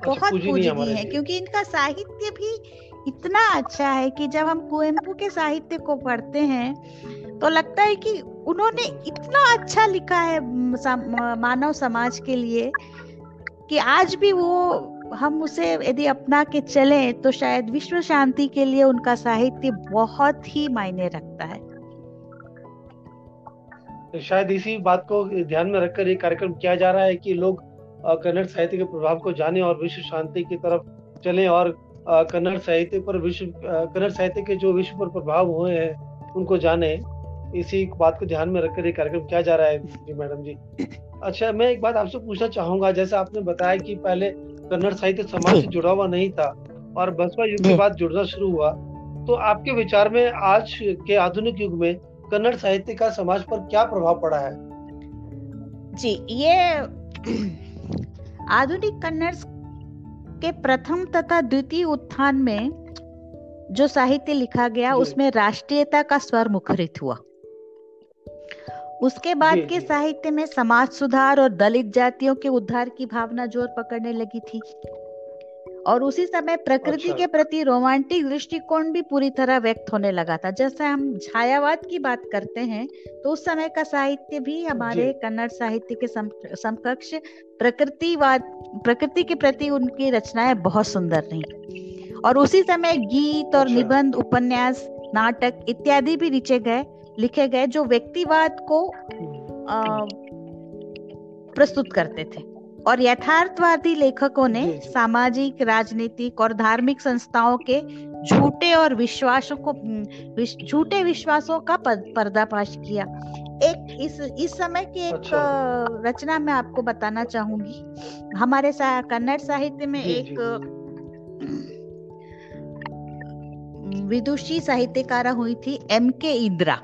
बहुत पूजनीय है क्योंकि इनका साहित्य भी इतना अच्छा है कि जब हम कुएम्पू के साहित्य को पढ़ते हैं तो लगता है कि उन्होंने इतना अच्छा लिखा है मानव समाज के लिए कि आज भी वो हम उसे यदि अपना के चले तो शायद विश्व शांति के लिए उनका साहित्य बहुत ही मायने रखता है। शायद इसी बात को ध्यान में रखकर ये कार्यक्रम किया जा रहा है कि लोग कन्नड़ साहित्य के प्रभाव को जाने और विश्व शांति की तरफ़ चले और कन्नड़ साहित्य पर विश्व कन्नड़ साहित्य के जो विश्व पर प्रभाव हुए हैं उनको जाने। इसी बात को ध्यान में रखकर ये कार्यक्रम किया जा रहा है जी मैडम जी। अच्छा मैं एक बात आपसे पूछना चाहूँगा जैसे आपने बताया कि पहले कन्नड़ साहित्य समाज से जुड़ा हुआ नहीं था और बसपा युग के बाद जुड़ना शुरू हुआ तो आपके विचार में आज के आधुनिक युग में कन्नड़ साहित्य का समाज पर क्या प्रभाव पड़ा है? जी ये आधुनिक कन्नड़ के प्रथम तथा द्वितीय उत्थान में जो साहित्य लिखा गया उसमें राष्ट्रीयता का स्वर मुखरित हुआ। उसके बाद के साहित्य में समाज सुधार और दलित जातियों के उद्धार की भावना ज़ोर पकड़ने लगी थी। और उसी समय प्रकृति अच्छा। के प्रति रोमांटिक दृष्टिकोण भी पूरी तरह व्यक्त होने लगा था जैसे हम छायावाद की बात करते हैं तो उस समय का साहित्य भी हमारे कन्नड़ साहित्य के समकक्ष प्रकृतिवाद प्रकृति के प्रति उनकी रचनाएँ बहुत सुंदर रही और उसी समय गीत और अच्छा। निबंध उपन्यास नाटक इत्यादि भी लिखे गए लिखे गए जो व्यक्तिवाद को हम्म। प्रस्तुत करते थे और यथार्थवादी लेखकों ने सामाजिक राजनीतिक और धार्मिक संस्थाओं के झूठे और विश्वासों को झूठे विश्वासों का पर्दाफाश किया। एक इस इस समय की एक अच्छा। रचना मैं आपको बताना चाहूँगी। हमारे सा, कन्नड़ साहित्य में जी, एक विदुषी साहित्यकारा हुई थी एम के इंदिरा।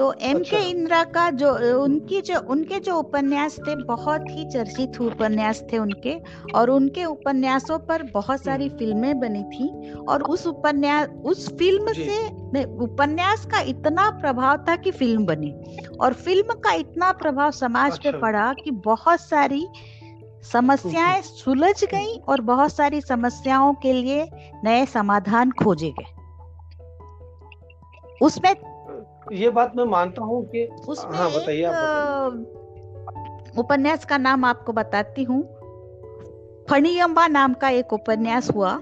तो एम अच्छा। के इंदिरा का जो उनकी जो उनके जो उपन्यास थे बहुत ही चर्चित उपन्यास थे उनके और उनके उपन्यासों पर बहुत सारी फ़िल्में बनी थी और उस उपन्यास उस फ़िल्म से उपन्यास का इतना प्रभाव था कि फ़िल्म बनी और फ़िल्म का इतना प्रभाव समाज अच्छा। पे पड़ा कि बहुत सारी समस्याएँ सुलझ गई और बहुत सारी समस्याओं के लिए नए समाधान खोजे गए। उसमें ये बात मैं मानता हूँ कि हाँ बताइए उपन्यास का नाम आपको बताती हूँ। फणियम्बा नाम का एक उपन्यास हुआ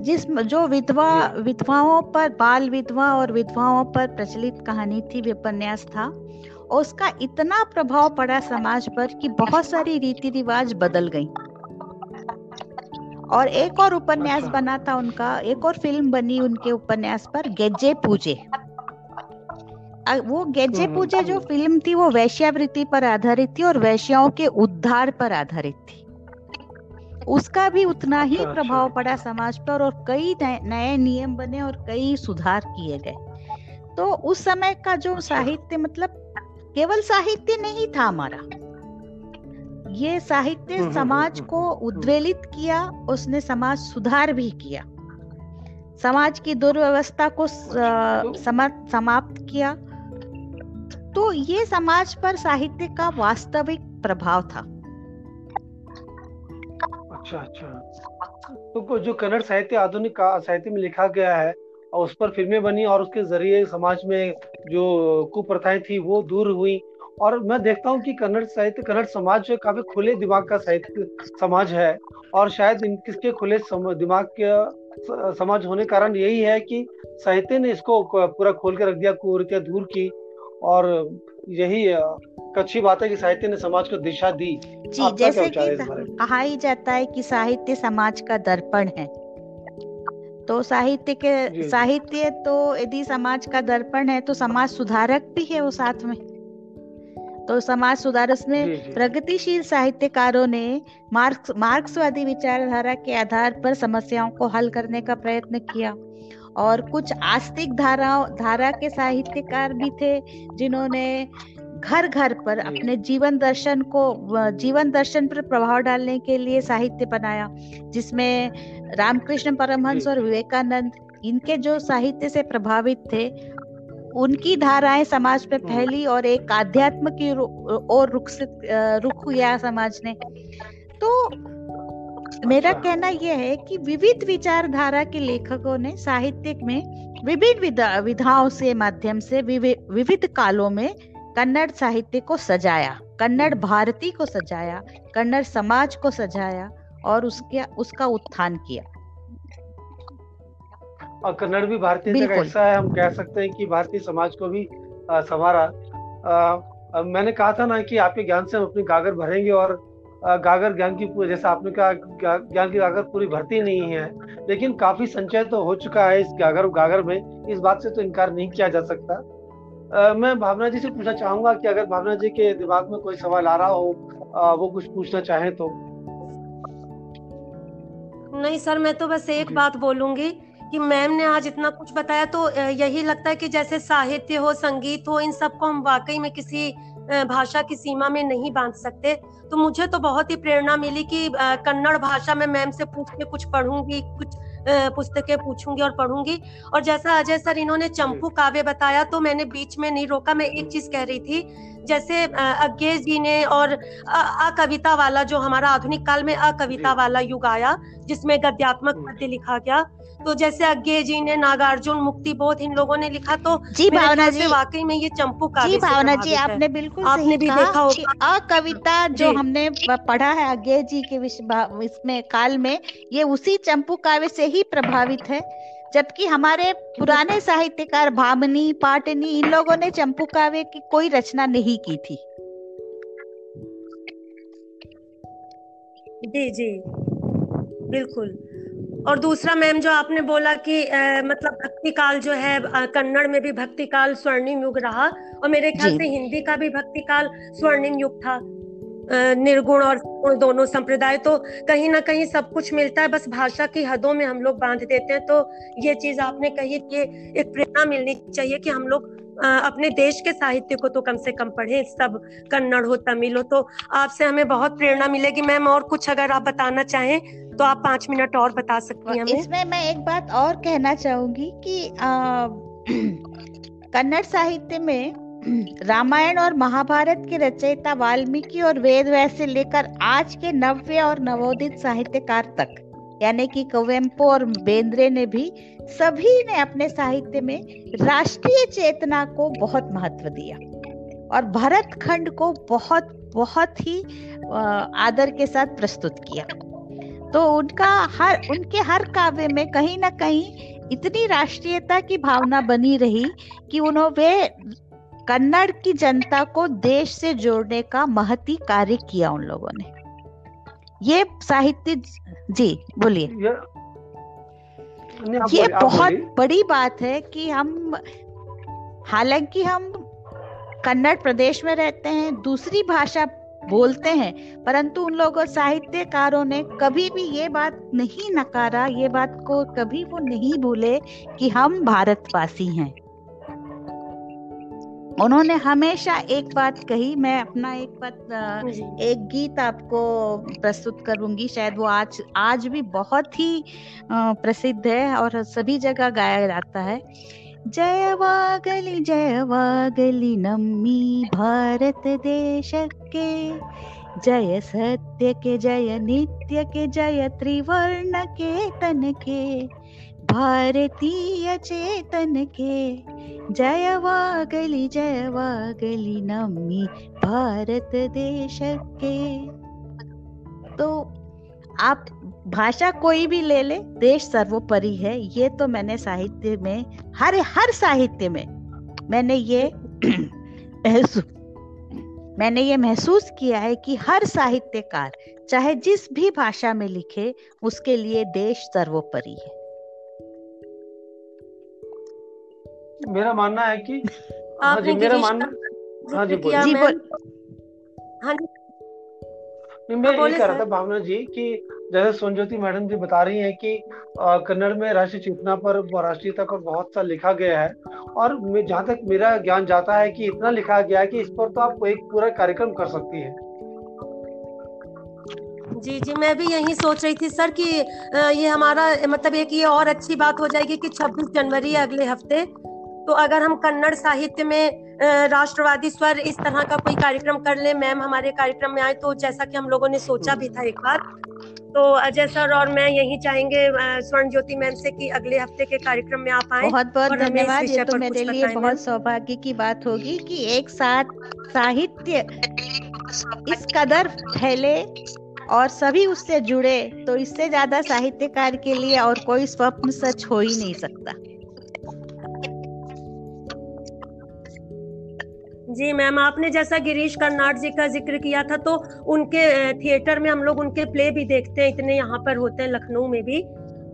जिसमें जो विधवा विधवाओं पर बाल विधवा और विधवाओं पर प्रचलित कहानी थी उपन्यास था। और उसका इतना प्रभाव पड़ा समाज पर कि बहुत सारी रीति रिवाज बदल गई। और एक और उपन्यास अच्छा। बना था उनका एक और फ़िल्म बनी उनके उपन्यास पर गेजे पूजे। वो गेजे हम्म, पूजे जो। फ़िल्म थी वो वैश्यावृत्ति पर आधारित थी और वैश्याओं के उद्धार पर आधारित थी उसका भी उतना ही अच्छा, प्रभाव अच्छा। पड़ा समाज पर और कई नए नियम बने और कई सुधार किए गए तो उस समय का जो अच्छा। साहित्य मतलब केवल साहित्य नहीं था हमारा ये साहित्य हम्म, हम्म, समाज को उद्वेलित किया उसने समाज सुधार भी किया समाज की दुर्व्यवस्था को स- समाप्त किया तो ये समाज पर साहित्य का वास्तविक प्रभाव था। अच्छा अच्छा। तो जो कन्नड़ साहित्य आधुनिक साहित्य में लिखा गया है और उस पर फ़िल्में बनी और उसके ज़रिए समाज में जो कुप्रथाएँ थी वो दूर हुई। और मैं देखता हूँ कि कन्नड़ साहित्य कन्नड़ समाज जो काफ़ी खुले दिमाग का साहित्य समाज है और शायद इन किसके खुले सम, दिमाग के समाज होने कारण यही है कि साहित्य ने इसको पूरा खोल के रख दिया कुरीतियाँ दूर की। और यही अच्छी बात है कि साहित्य ने समाज को दिशा दी। जी जैसे कि में? कहा ही जाता है कि साहित्य समाज का दर्पण है। तो साहित्य के साहित्य तो यदि समाज का दर्पण है तो समाज सुधारक भी है वो साथ में। तो समाज सुधार उसमें जी, जी। प्रगतिशील साहित्यकारों ने मार्क्स मार्क्सवादी विचारधारा के आधार पर समस्याओं को हल करने का प्रयत्न किया। और कुछ आस्तिक धारा धारा के साहित्यकार भी थे जिन्होंने घर घर पर अपने जीवन दर्शन को जीवन दर्शन पर प्रभाव डालने के लिए साहित्य बनाया जिसमें रामकृष्ण परमहंस और विवेकानंद इनके जो साहित्य से प्रभावित थे उनकी धाराएँ समाज में हम्म। फैली और एक आध्यात्म की ओर रुख रुख हुआ समाज ने तो मेरा अच्छा। कहना यह है कि विविध विचारधारा के लेखकों ने साहित्य में विभिन्न विधाओं से माध्यम से विविध कालों में कन्नड़ साहित्य को सजाया कन्नड़ भारती को सजाया कन्नड़ समाज को सजाया और उसके उसका उत्थान किया और कन्नड़ भी भारतीय का बिल्कुल। हिस्सा है हम कह सकते हैं कि भारतीय समाज को भी संवारा मैंने कहा था ना कि आपके ज्ञान से हम अपनी गागर भरेंगे और गागर ज्ञान की पूरी- जैसा आपने कहा ज्ञान की गागर पूरी भरती नहीं है लेकिन काफ़ी संचय तो हो चुका है इस गागर गागर में। इस बात से तो इनकार नहीं किया जा सकता। अ, मैं भावना जी से पूछना चाहूँगा कि अगर भावना जी के दिमाग में कोई सवाल आ रहा हो अ, वो कुछ पूछना चाहे तो। नहीं सर मैं तो बस एक बात बोलूँगी कि मैम ने आज इतना कुछ बताया तो यही लगता है कि जैसे साहित्य हो संगीत हो इन सबको हम वाकई में किसी भाषा की सीमा में नहीं बाँध सकते। तो मुझे तो बहुत ही प्रेरणा मिली कि कन्नड़ भाषा में मैम से पूछ के कुछ पढ़ूँगी कुछ पुस्तकें पूछूँगी और पढ़ूँगी। और जैसा अजय सर इन्होंने चंपू काव्य बताया तो मैंने बीच में नहीं रोका मैं एक चीज़ कह रही थी जैसे अ, अज्ञेय जी ने और अकविता वाला जो हमारा आधुनिक काल में अकविता वाला युग आया जिसमें गद्यात्मक हम्म। पद्य लिखा गया तो जैसे अज्ञे जी ने नागार्जुन मुक्ति बोध इन लोगों ने लिखा तो जी भावना जी। वाकई में ये चंपू काव्य जी भावना जी आपने बिल्कुल आपने भी देखा होगा। कि अकविता जो। हमने पढ़ा है अज्ञेय जी के इसमें काल में ये उसी चंपू काव्य से ही प्रभावित है। जबकि हमारे पुराने साहित्यकार भामनी पाटनी इन लोगों ने चंपू काव्य की कोई रचना नहीं की थी। जी जी। बिल्कुल। और दूसरा मैम जो आपने बोला कि आ, मतलब भक्ति काल जो है कन्नड़ में भी भक्ति काल स्वर्णिम युग रहा और मेरे ख्याल से हिंदी का भी भक्ति काल स्वर्णिम युग था। निर्गुण और दोनों संप्रदाय तो कहीं ना कहीं सब कुछ मिलता है। बस भाषा की हदों में हम लोग बाँध देते हैं। तो ये चीज़ आपने कही ये एक प्रेरणा मिलनी चाहिए कि हम लोग अपने देश के साहित्य को तो कम से कम पढ़े। सब कन्नड़ हो, तमिल हो तो आपसे हमें बहुत प्रेरणा मिलेगी। मैम, और कुछ अगर आप बताना चाहें तो आप पाँच मिनट और बता सकती हैं इसमें मैं एक बात और कहना चाहूँगी कि कन्नड़ साहित्य में रामायण और महाभारत के रचयिता वाल्मीकि और वेद से लेकर आज के नव्य और नवोदित साहित्यकार तक, यानी कि कुवेम्पु और बेंद्रे ने भी सभी ने अपने साहित्य में राष्ट्रीय चेतना को बहुत महत्व दिया। और भरत खंड को बहुत बहुत ही आदर के साथ प्रस्तुत किया। तो उनका हर, उनके हर काव्य में कहीं ना कहीं इतनी राष्ट्रीयता की भावना बनी रही कि उन्होंने कन्नड़ की जनता को देश से जोड़ने का महती कार्य किया उन लोगों ने। ये साहित्य जी बोलिए। ये बहुत बड़ी बात है कि हम हालाँकि हम कन्नड़ प्रदेश में रहते हैं दूसरी भाषा बोलते हैं परंतु उन लोगों साहित्यकारों ने कभी भी ये बात नहीं नकारा ये बात को कभी वो नहीं भूले कि हम भारतवासी हैं। उन्होंने हमेशा एक बात कही मैं अपना एक बात एक गीत आपको प्रस्तुत करूँगी शायद वो आज आज भी बहुत ही प्रसिद्ध है और सभी जगह गाया जाता है। जयवागली जयवागली नम्मी भारत देश के। जय सत्य के जय नित्य के जय त्रिवर्ण के तन के। भारतीय चेतन के। जयवागली जयवागली नम्मी भारत देश के। तो आप भाषा कोई भी ले ले, देश सर्वोपरि है। ये तो मैंने साहित्य में, हर हर साहित्य में मैंने ये मैंने ये महसूस किया है कि हर साहित्यकार, चाहे जिस भी भाषा में लिखे, उसके लिए देश सर्वोपरि है। मेरा मानना है कि हाँ जी मेरा मानना हाँ जी बोलिए। हाँ जी। मैं हाँ, ये कह रहा था भावना जी कि जैसे सोनज्योति मैडम जी बता रही हैं कि कन्नड़ में राष्ट्रीय चेतना पर राष्ट्रीयता पर बहुत सा लिखा गया है और जहाँ तक मेरा ज्ञान जाता है कि इतना लिखा गया है कि इस पर तो आप एक पूरा कार्यक्रम कर सकती है। जी जी मैं भी यही सोच रही थी सर कि ये हमारा मतलब एक ये और अच्छी बात हो जाएगी कि 26 जनवरी है अगले हफ़्ते तो अगर हम कन्नड़ साहित्य में राष्ट्रवादी स्वर इस तरह का कोई कार्यक्रम कर ले मैम हमारे कार्यक्रम में आए तो जैसा कि हम लोगों ने सोचा भी था एक बार। तो अजय सर और मैं यही चाहेंगे स्वर्ण ज्योति मैम से कि अगले हफ़्ते के कार्यक्रम में आप आए। बहुत बहुत धन्यवाद ये तो मेरे लिए बहुत सौभाग्य की बात होगी कि एक साथ साहित्य इस कदर फैले और सभी उससे जुड़े तो इससे ज़्यादा साहित्यकार के लिए और कोई स्वप्न सच हो ही नहीं सकता। जी मैम, आपने जैसा गिरीश कर्नाड जी का ज़िक्र किया था तो उनके थिएटर में हम लोग उनके प्ले भी देखते हैं, इतने यहाँ पर होते हैं, लखनऊ में भी।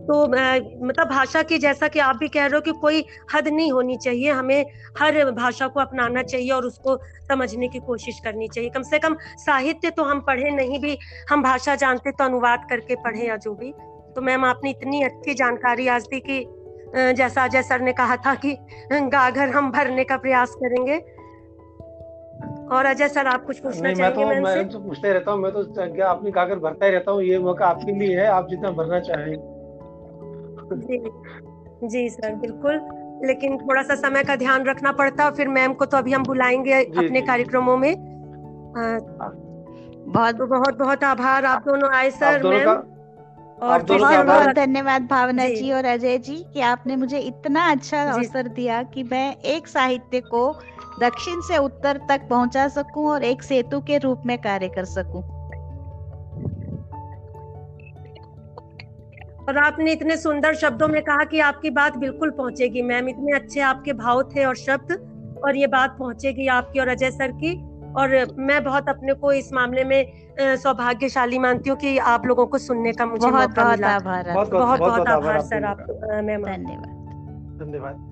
तो मतलब भाषा की, जैसा कि आप भी कह रहे हो कि कोई हद नहीं होनी चाहिए, हमें हर भाषा को अपनाना चाहिए और उसको समझने की कोशिश करनी चाहिए। कम से कम साहित्य तो हम पढ़े, नहीं भी हम भाषा जानते तो अनुवाद करके पढ़े या जो भी। तो मैम, आपने इतनी अच्छी जानकारी आज दी कि जैसा अजय सर ने कहा था कि, गाघर हम भरने का प्रयास करेंगे। और अजय सर आप कुछ पूछना चाहेंगे मैं तो मैं तो पूछते रहता हूँ मैं तो क्या आपने कहा भरता ही रहता हूँ ये मौका आपके लिए है आप जितना भरना चाहें। जी जी सर बिल्कुल। लेकिन थोड़ा सा समय का ध्यान रखना पड़ता है फिर मैम को तो अभी हम बुलाएँगे अपने कार्यक्रमों में। बहुत तो बहुत बहुत आभार। आप दोनों आए सर मैम। और बहुत बहुत धन्यवाद भावना जी।, जी और अजय जी कि आपने मुझे इतना अच्छा अवसर दिया कि मैं एक साहित्य को दक्षिण से उत्तर तक पहुँचा सकूँ और एक सेतु के रूप में कार्य कर सकूँ। और आपने इतने सुंदर शब्दों में कहा कि आपकी बात बिल्कुल पहुंचेगी मैम। इतने अच्छे आपके भाव थे और शब्द और ये बात पहुंचेगी आपकी और अजय सर की। और मैं बहुत अपने को इस मामले में सौभाग्यशाली मानती हूँ कि आप लोगों को सुनने का मुझे बहुत बहुत आभार बहुत बहुत आभार सर आप मैम। धन्यवाद। धन्यवाद।